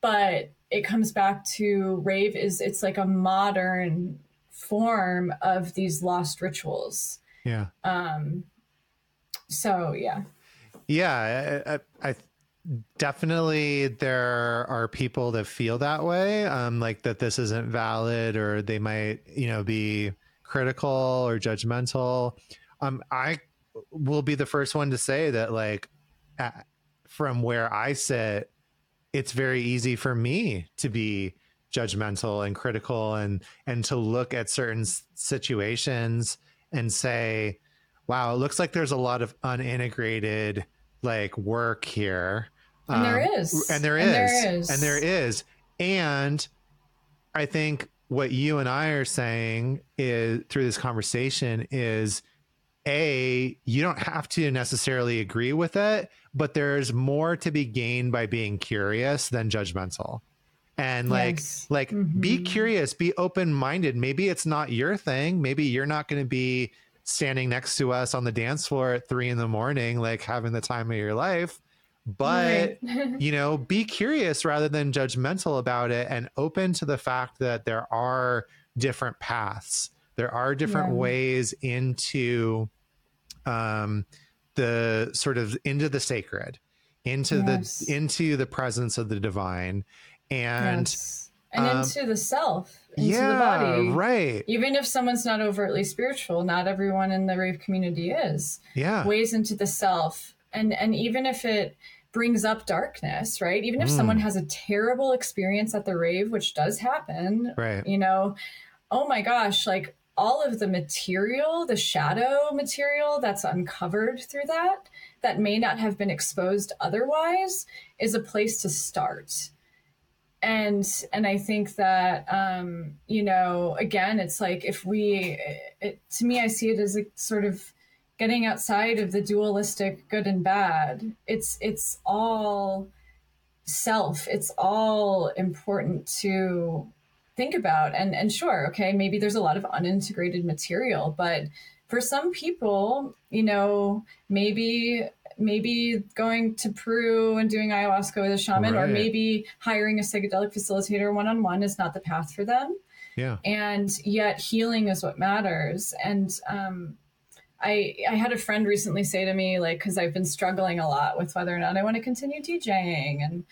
But it comes back to rave is, it's like a modern form of these lost rituals.
Yeah.
Um, so yeah.
Yeah. I, I, definitely there are people that feel that way um like that this isn't valid or they might you know be critical or judgmental. Um i will be the first one to say that like at, from where i sit it's very easy for me to be judgmental and critical and and to look at certain situations and say wow it looks like there's a lot of unintegrated like work here
and um, there is.
And there is. And there is. And there is. And I think what you and I are saying is through this conversation is a you don't have to necessarily agree with it, but there's more to be gained by being curious than judgmental. And like yes. like mm-hmm. be curious, be open-minded. Maybe it's not your thing. Maybe you're not going to be standing next to us on the dance floor at three in the morning, like having the time of your life but right. you know be curious rather than judgmental about it and open to the fact that there are different paths there are different yeah. ways into um the sort of into the sacred into yes. the into the presence of the divine and yes.
And um, into the self into
yeah,
the body.
right.
Even if someone's not overtly spiritual not everyone in the rave community is.
Yeah.
Ways into the self. And and even if it brings up darkness right? Even if mm. someone has a terrible experience at the rave which does happen
right.
you know oh my gosh like all of the material the shadow material that's uncovered through that that may not have been exposed otherwise is a place to start and and i think that um you know again it's like if we it, to me i see it as a sort of getting outside of the dualistic good and bad. It's it's all self. It's all important to think about. And and sure okay maybe there's a lot of unintegrated material but for some people you know maybe maybe going to Peru and doing ayahuasca with a shaman, right. or maybe hiring a psychedelic facilitator one on one is not the path for them.
Yeah.
And yet healing is what matters. And um, I I had a friend recently say to me, like, because I've been struggling a lot with whether or not I want to continue DJing and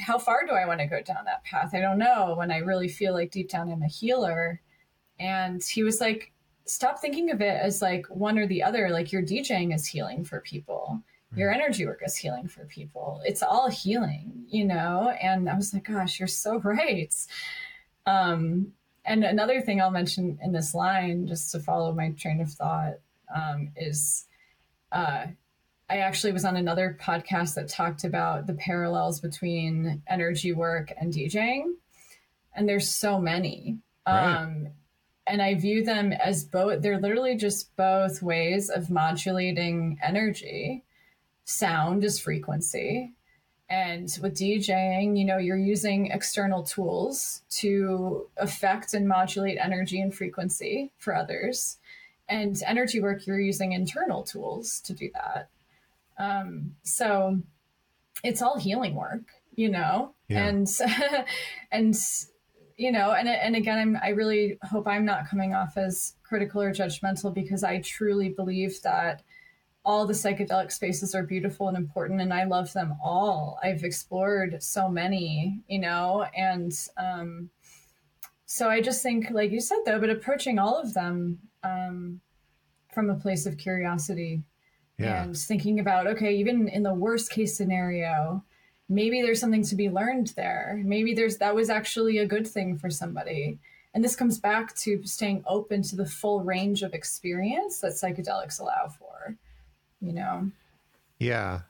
how far do I want to go down that path? I don't know. When I really feel like deep down I'm a healer. And he was like, stop thinking of it as like one or the other. Like your DJing is healing for people, your energy work is healing for people. It's all healing, you know? And I was like, gosh, you're so right. Um, and another thing I'll mention in this line, just to follow my train of thought, um, is uh, I actually was on another podcast that talked about the parallels between energy work and DJing. And there's so many. Right. Um, and I view them as both, they're literally just both ways of modulating energy. Sound is frequency. And with DJing, you know, you're using external tools to affect and modulate energy and frequency for others. And energy work, you're using internal tools to do that. Um, so it's all healing work, you know, yeah. and, and you know, and and again, I'm I really hope I'm not coming off as critical or judgmental because I truly believe that all the psychedelic spaces are beautiful and important and I love them all. I've explored so many, you know, and um so I just think like you said though, but approaching all of them um from a place of curiosity yeah. and thinking about okay, even in the worst case scenario, maybe there's something to be learned there. Maybe there's that was actually a good thing for somebody. And this comes back to staying open to the full range of experience that psychedelics allow for, you know?
Yeah.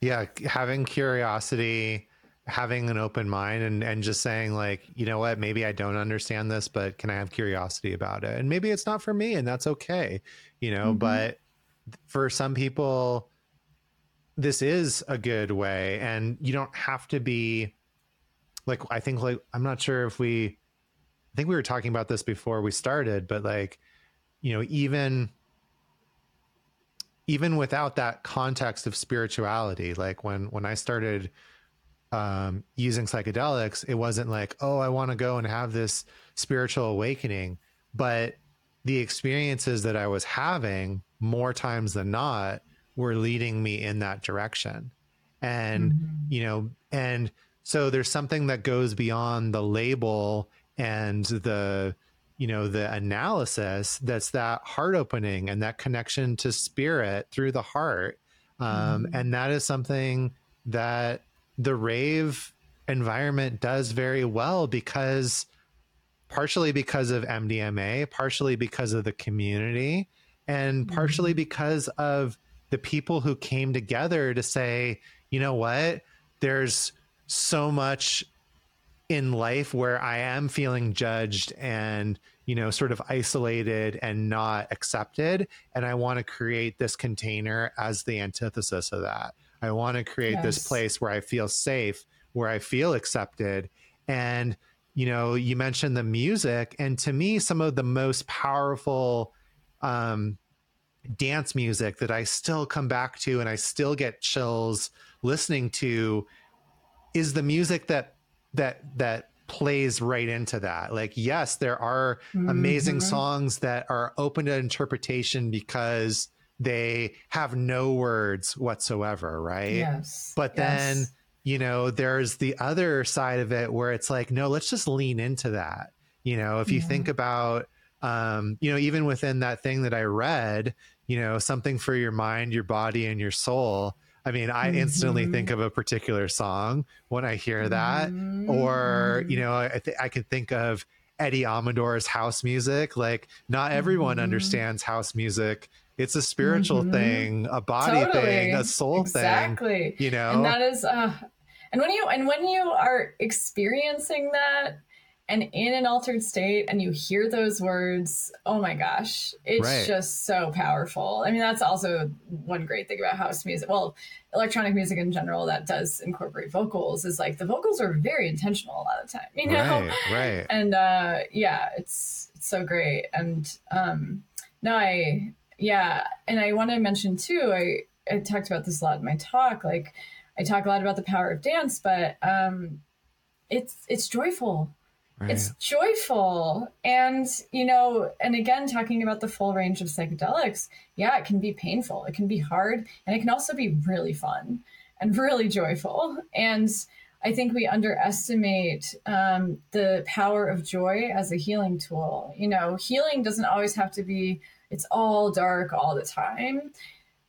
Yeah. Having curiosity, having an open mind and, and just saying like, you know what, maybe I don't understand this, but can I have curiosity about it? And maybe it's not for me and that's okay, you know, mm-hmm. but for some people, this is a good way and you don't have to be like i think like i'm not sure if we i think we were talking about this before we started but like you know even even without that context of spirituality like when when i started um, using psychedelics it wasn't like oh i want to go and have this spiritual awakening but the experiences that i was having more times than not were leading me in that direction. And, mm-hmm. you know, and so there's something that goes beyond the label and the, you know, the analysis that's that heart opening and that connection to spirit through the heart. Um, mm-hmm. And that is something that the rave environment does very well because partially because of MDMA, partially because of the community, and partially mm-hmm. because of the people who came together to say, you know what, there's so much in life where I am feeling judged and, you know, sort of isolated and not accepted. And I want to create this container as the antithesis of that. I want to create yes. this place where I feel safe, where I feel accepted. And, you know, you mentioned the music. And to me, some of the most powerful um, dance music that I still come back to and I still get chills listening to is the music that that that plays right into that. Like yes, there are mm-hmm. amazing songs that are open to interpretation because they have no words whatsoever, right?
Yes.
But
yes.
then, you know, there's the other side of it where it's like, no, let's just lean into that. You know, if you yeah. think about um, you know, even within that thing that I read, you know, something for your mind, your body, and your soul. I mean, I mm-hmm. instantly think of a particular song when I hear that, mm-hmm. or you know, I, th- I can think of Eddie Amador's house music. Like, not everyone mm-hmm. understands house music. It's a spiritual mm-hmm. thing, a body totally. thing, a soul
exactly.
thing. Exactly. You know,
and that is, uh, and when you and when you are experiencing that, and in an altered state and you hear those words oh my gosh it's right. just so powerful. I mean that's also one great thing about house music. Well electronic music in general that does incorporate vocals is like the vocals are very intentional a lot of the time you know?
Right, right.
and uh yeah it's, it's so great. And um no i yeah and i want to mention too i i talked about this a lot in my talk like i talk a lot about the power of dance but um it's it's joyful Right. It's joyful. And, you know, and again, talking about the full range of psychedelics, yeah, it can be painful, it can be hard, and it can also be really fun and really joyful. And I think we underestimate um, the power of joy as a healing tool. You know, healing doesn't always have to be, it's all dark all the time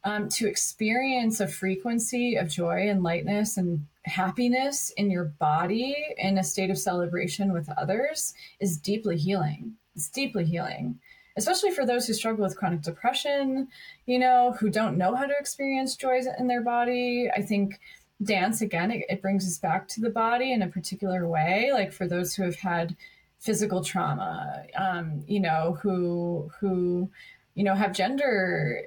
um, to experience a frequency of joy and lightness and happiness in your body in a state of celebration with others is deeply healing. It's deeply healing, especially for those who struggle with chronic depression, you know, who don't know how to experience joy in their body. I think dance, again, it, it brings us back to the body in a particular way. Like for those who have had physical trauma, um, you know, who, who, you know, have gender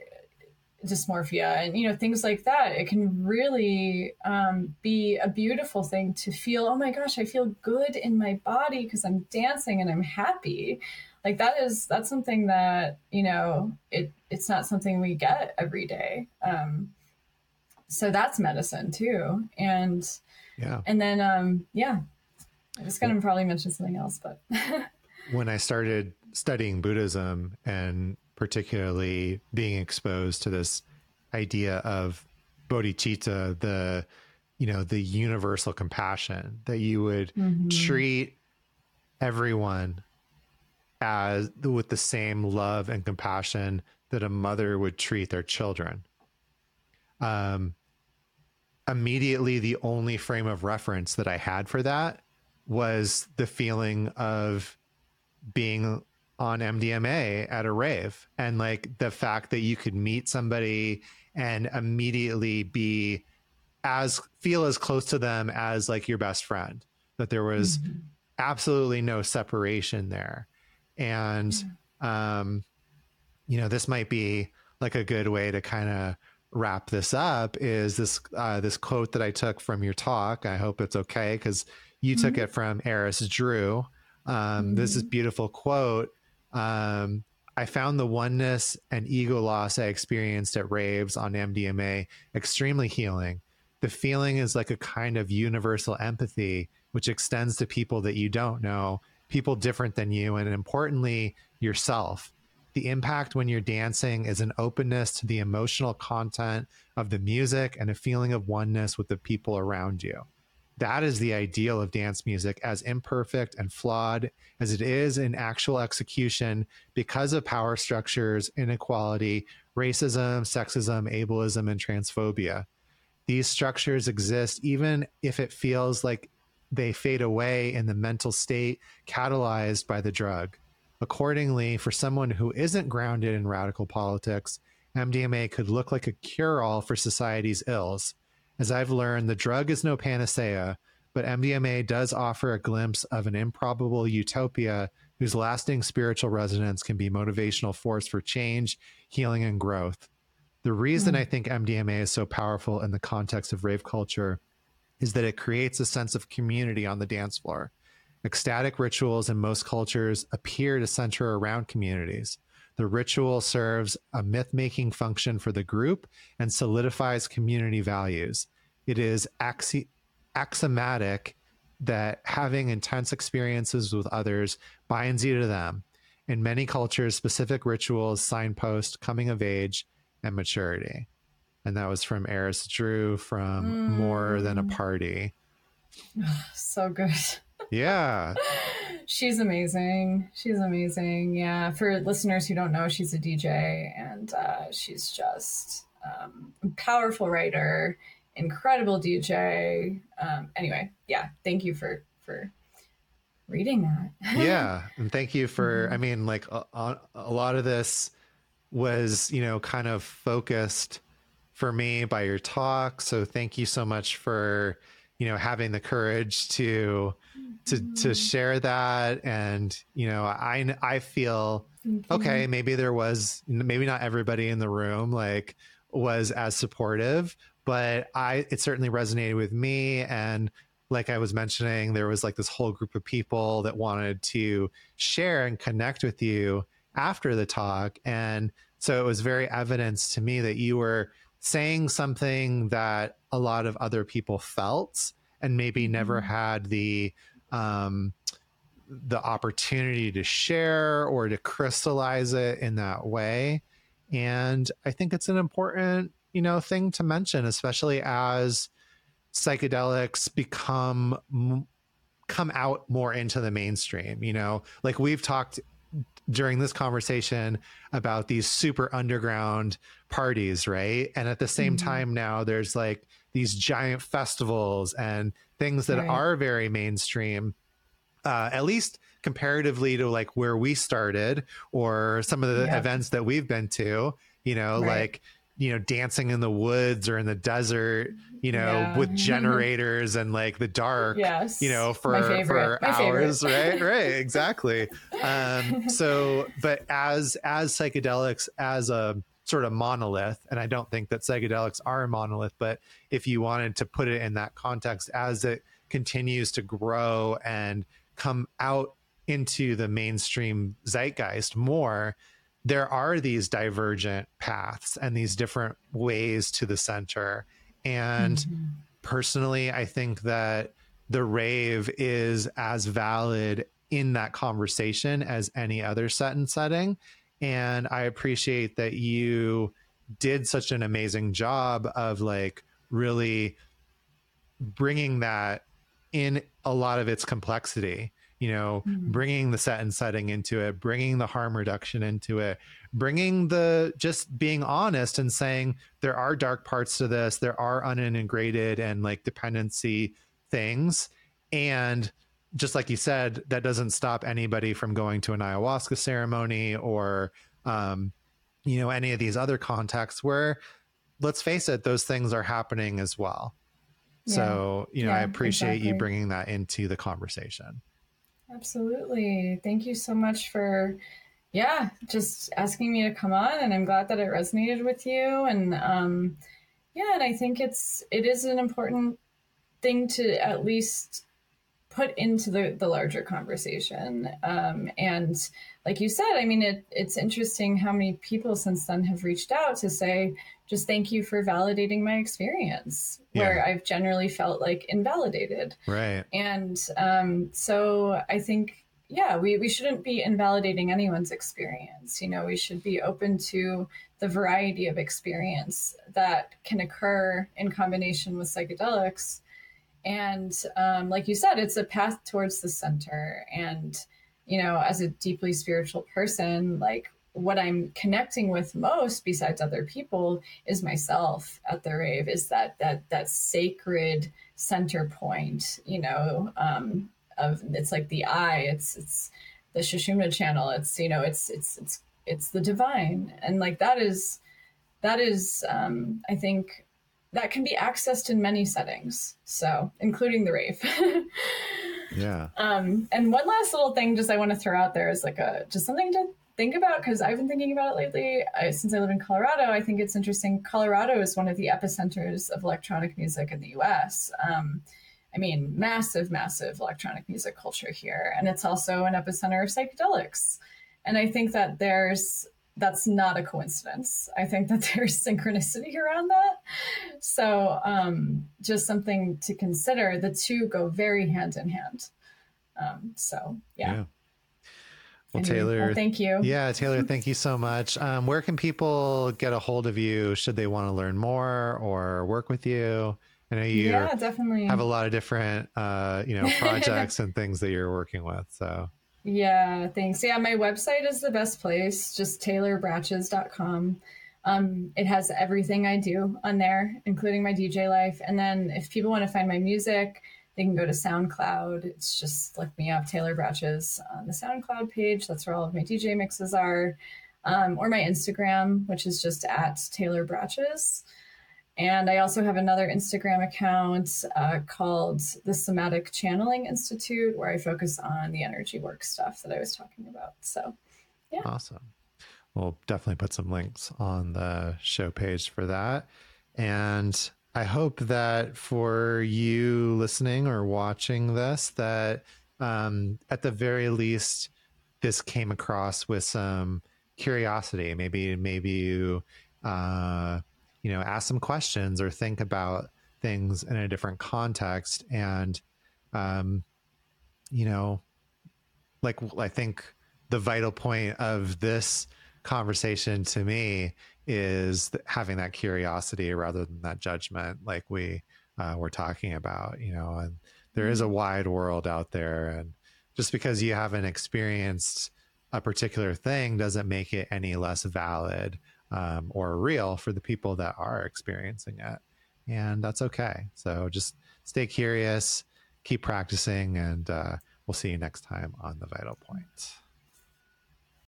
dysmorphia and you know things like that. It can really um, be a beautiful thing to feel oh my gosh i feel good in my body because i'm dancing and i'm happy. Like that is that's something that you know it it's not something we get every day. Um, so that's medicine too. And
yeah.
and then um yeah. I was gonna probably mention something else but
when i started studying buddhism and particularly being exposed to this idea of bodhicitta, the you know the universal compassion that you would mm-hmm. treat everyone as with the same love and compassion that a mother would treat their children. Um, immediately, the only frame of reference that I had for that was the feeling of being on MDMA at a rave and like the fact that you could meet somebody and immediately be as feel as close to them as like your best friend that there was mm-hmm. absolutely no separation there and yeah. um you know this might be like a good way to kind of wrap this up is this uh, this quote that I took from your talk. I hope it's okay because you mm-hmm. took it from Eris Drew. Um, mm-hmm. This is beautiful quote um, I found the oneness and ego loss I experienced at raves on MDMA extremely healing. The feeling is like a kind of universal empathy, which extends to people that you don't know, people different than you, and importantly, yourself. The impact when you're dancing is an openness to the emotional content of the music and a feeling of oneness with the people around you that is the ideal of dance music, as imperfect and flawed as it is in actual execution because of power structures, inequality, racism, sexism, ableism, and transphobia. These structures exist even if it feels like they fade away in the mental state catalyzed by the drug. Accordingly, for someone who isn't grounded in radical politics, MDMA could look like a cure all for society's ills as I've learned, the drug is no panacea, but MDMA does offer a glimpse of an improbable utopia whose lasting spiritual resonance can be motivational force for change, healing, and growth. The reason mm. I think MDMA is so powerful in the context of rave culture is that it creates a sense of community on the dance floor. Ecstatic rituals in most cultures appear to center around communities. The ritual serves a myth making function for the group and solidifies community values. It is axi- axiomatic that having intense experiences with others binds you to them. In many cultures, specific rituals signpost coming of age and maturity. And that was from Eris Drew from mm. More Than a mm. Party.
so good.
Yeah.
she's amazing. She's amazing. Yeah. For listeners who don't know, she's a DJ and uh, she's just um, a powerful writer, incredible DJ. Um, anyway, yeah. Thank you for for reading that.
yeah, and thank you for. Mm-hmm. I mean, like a, a lot of this was you know kind of focused for me by your talk. So thank you so much for you know having the courage to to to
Mm-hmm.
share that. And you know i i feel okay maybe there was maybe not everybody in the room like was as supportive but i it certainly resonated with me. And like i was mentioning there was like this whole group of people that wanted to share and connect with you after the talk. And so it was very evidence to me that you were saying something that a lot of other people felt and maybe never
Mhm.
had the um the opportunity to share or to crystallize it in that way and i think it's an important you know thing to mention especially as psychedelics become m- come out more into the mainstream you know like we've talked during this conversation about these super underground parties right and at the same
Mhm.
time now there's like these giant festivals and things that
Right.
are very mainstream uh, at least comparatively to like where we started or some of the
Yep.
events that we've been to you know
Right.
like you know dancing in the woods or in the desert you know
Yeah.
with generators and like the dark
Yes.
you know for for
My favorite.
hours right right exactly um so but as as psychedelics as a sort of monolith and i don't think that psychedelics are a monolith but if you wanted to put it in that context as it continues to grow and come out into the mainstream zeitgeist more there are these divergent paths and these different ways to the center and
Mhm.
personally, I think that the rave is as valid in that conversation as any other set and setting. And I appreciate that you did such an amazing job of like really bringing that in a lot of its complexity you know
Mhm.
bringing the set and setting into it bringing the harm reduction into it bringing the just being honest and saying there are dark parts to this. There are unintegrated and like dependency things. And just like you said that doesn't stop anybody from going to an ayahuasca ceremony or um you know any of these other contexts where let's face it those things are happening as well. So you know i
Yeah,
appreciate you bringing that into the conversation
Absolutely. Thank you so much for, yeah, just asking me to come on. And I'm glad that it resonated with you. And um, yeah, and I think it's it is an important thing to at least put into the, the larger conversation. Um, and like you said, I mean, it, it's interesting how many people since then have reached out to say, just thank you for validating my experience, where
Yeah.
I've generally felt like invalidated.
right
And um, so I think, yeah, we, we shouldn't be invalidating anyone's experience. You know, we should be open to the variety of experience that can occur in combination with psychedelics. And um, like you said, it's a path towards the center. And, you know, as a deeply spiritual person, like what I'm connecting with most besides other people is myself at the rave is that that that sacred center point, you know, um, of it's like the eye, it's it's the Sushumna channel, it's you know, it's it's it's it's the divine. And like that is that is um, I think that can be accessed in many settings. So including the rave.
yeah
Um, and one last little thing, just I want to throw out there is like a just something to think about because I've been thinking about it lately. I, since I live in Colorado, I think it's interesting. Colorado is one of the epicenters of electronic music in the U.S. Um, I mean, massive, massive electronic music culture here, and it's also an epicenter of psychedelics. And I think that there's that's not a coincidence. I think that there's synchronicity around that. So, um, just something to consider. The two go very hand in hand. Um, so, yeah.
well
Anyway,
taylor
well, thank you.
yeah taylor thank you so much um, where can people get a hold of you should they want to learn more or work with you i know you
yeah, definitely.
have a lot of different uh, you know projects and things that you're working with so
Yeah, thanks. Yeah, my website is the best place, just taylorbratches.com. Um, it has everything I do on there, including my DJ life. And then if people want to find my music, they can go to SoundCloud. It's just look me up, Taylor Bratches, on the SoundCloud page. That's where all of my DJ mixes are. Um, or my Instagram, which is just at Taylor Bratches. And I also have another Instagram account uh, called the Somatic Channeling Institute, where I focus on the energy work stuff that I was talking about. So, yeah.
Awesome. We'll definitely put some links on the show page for that. And I hope that for you listening or watching this, that um, at the very least, this came across with some curiosity. Maybe, maybe you, uh, you know, ask some questions or think about things in a different context. And, um, you know, like I think the vital point of this conversation to me is having that curiosity rather than that judgment, like we uh, were talking about, you know, and there is a mm-hmm. wide world out there. And just because you haven't experienced a particular thing doesn't make it any less valid um, or real for the people that are experiencing it. And that's okay. So just stay curious, keep practicing, and uh, we'll see you next time on The Vital Point.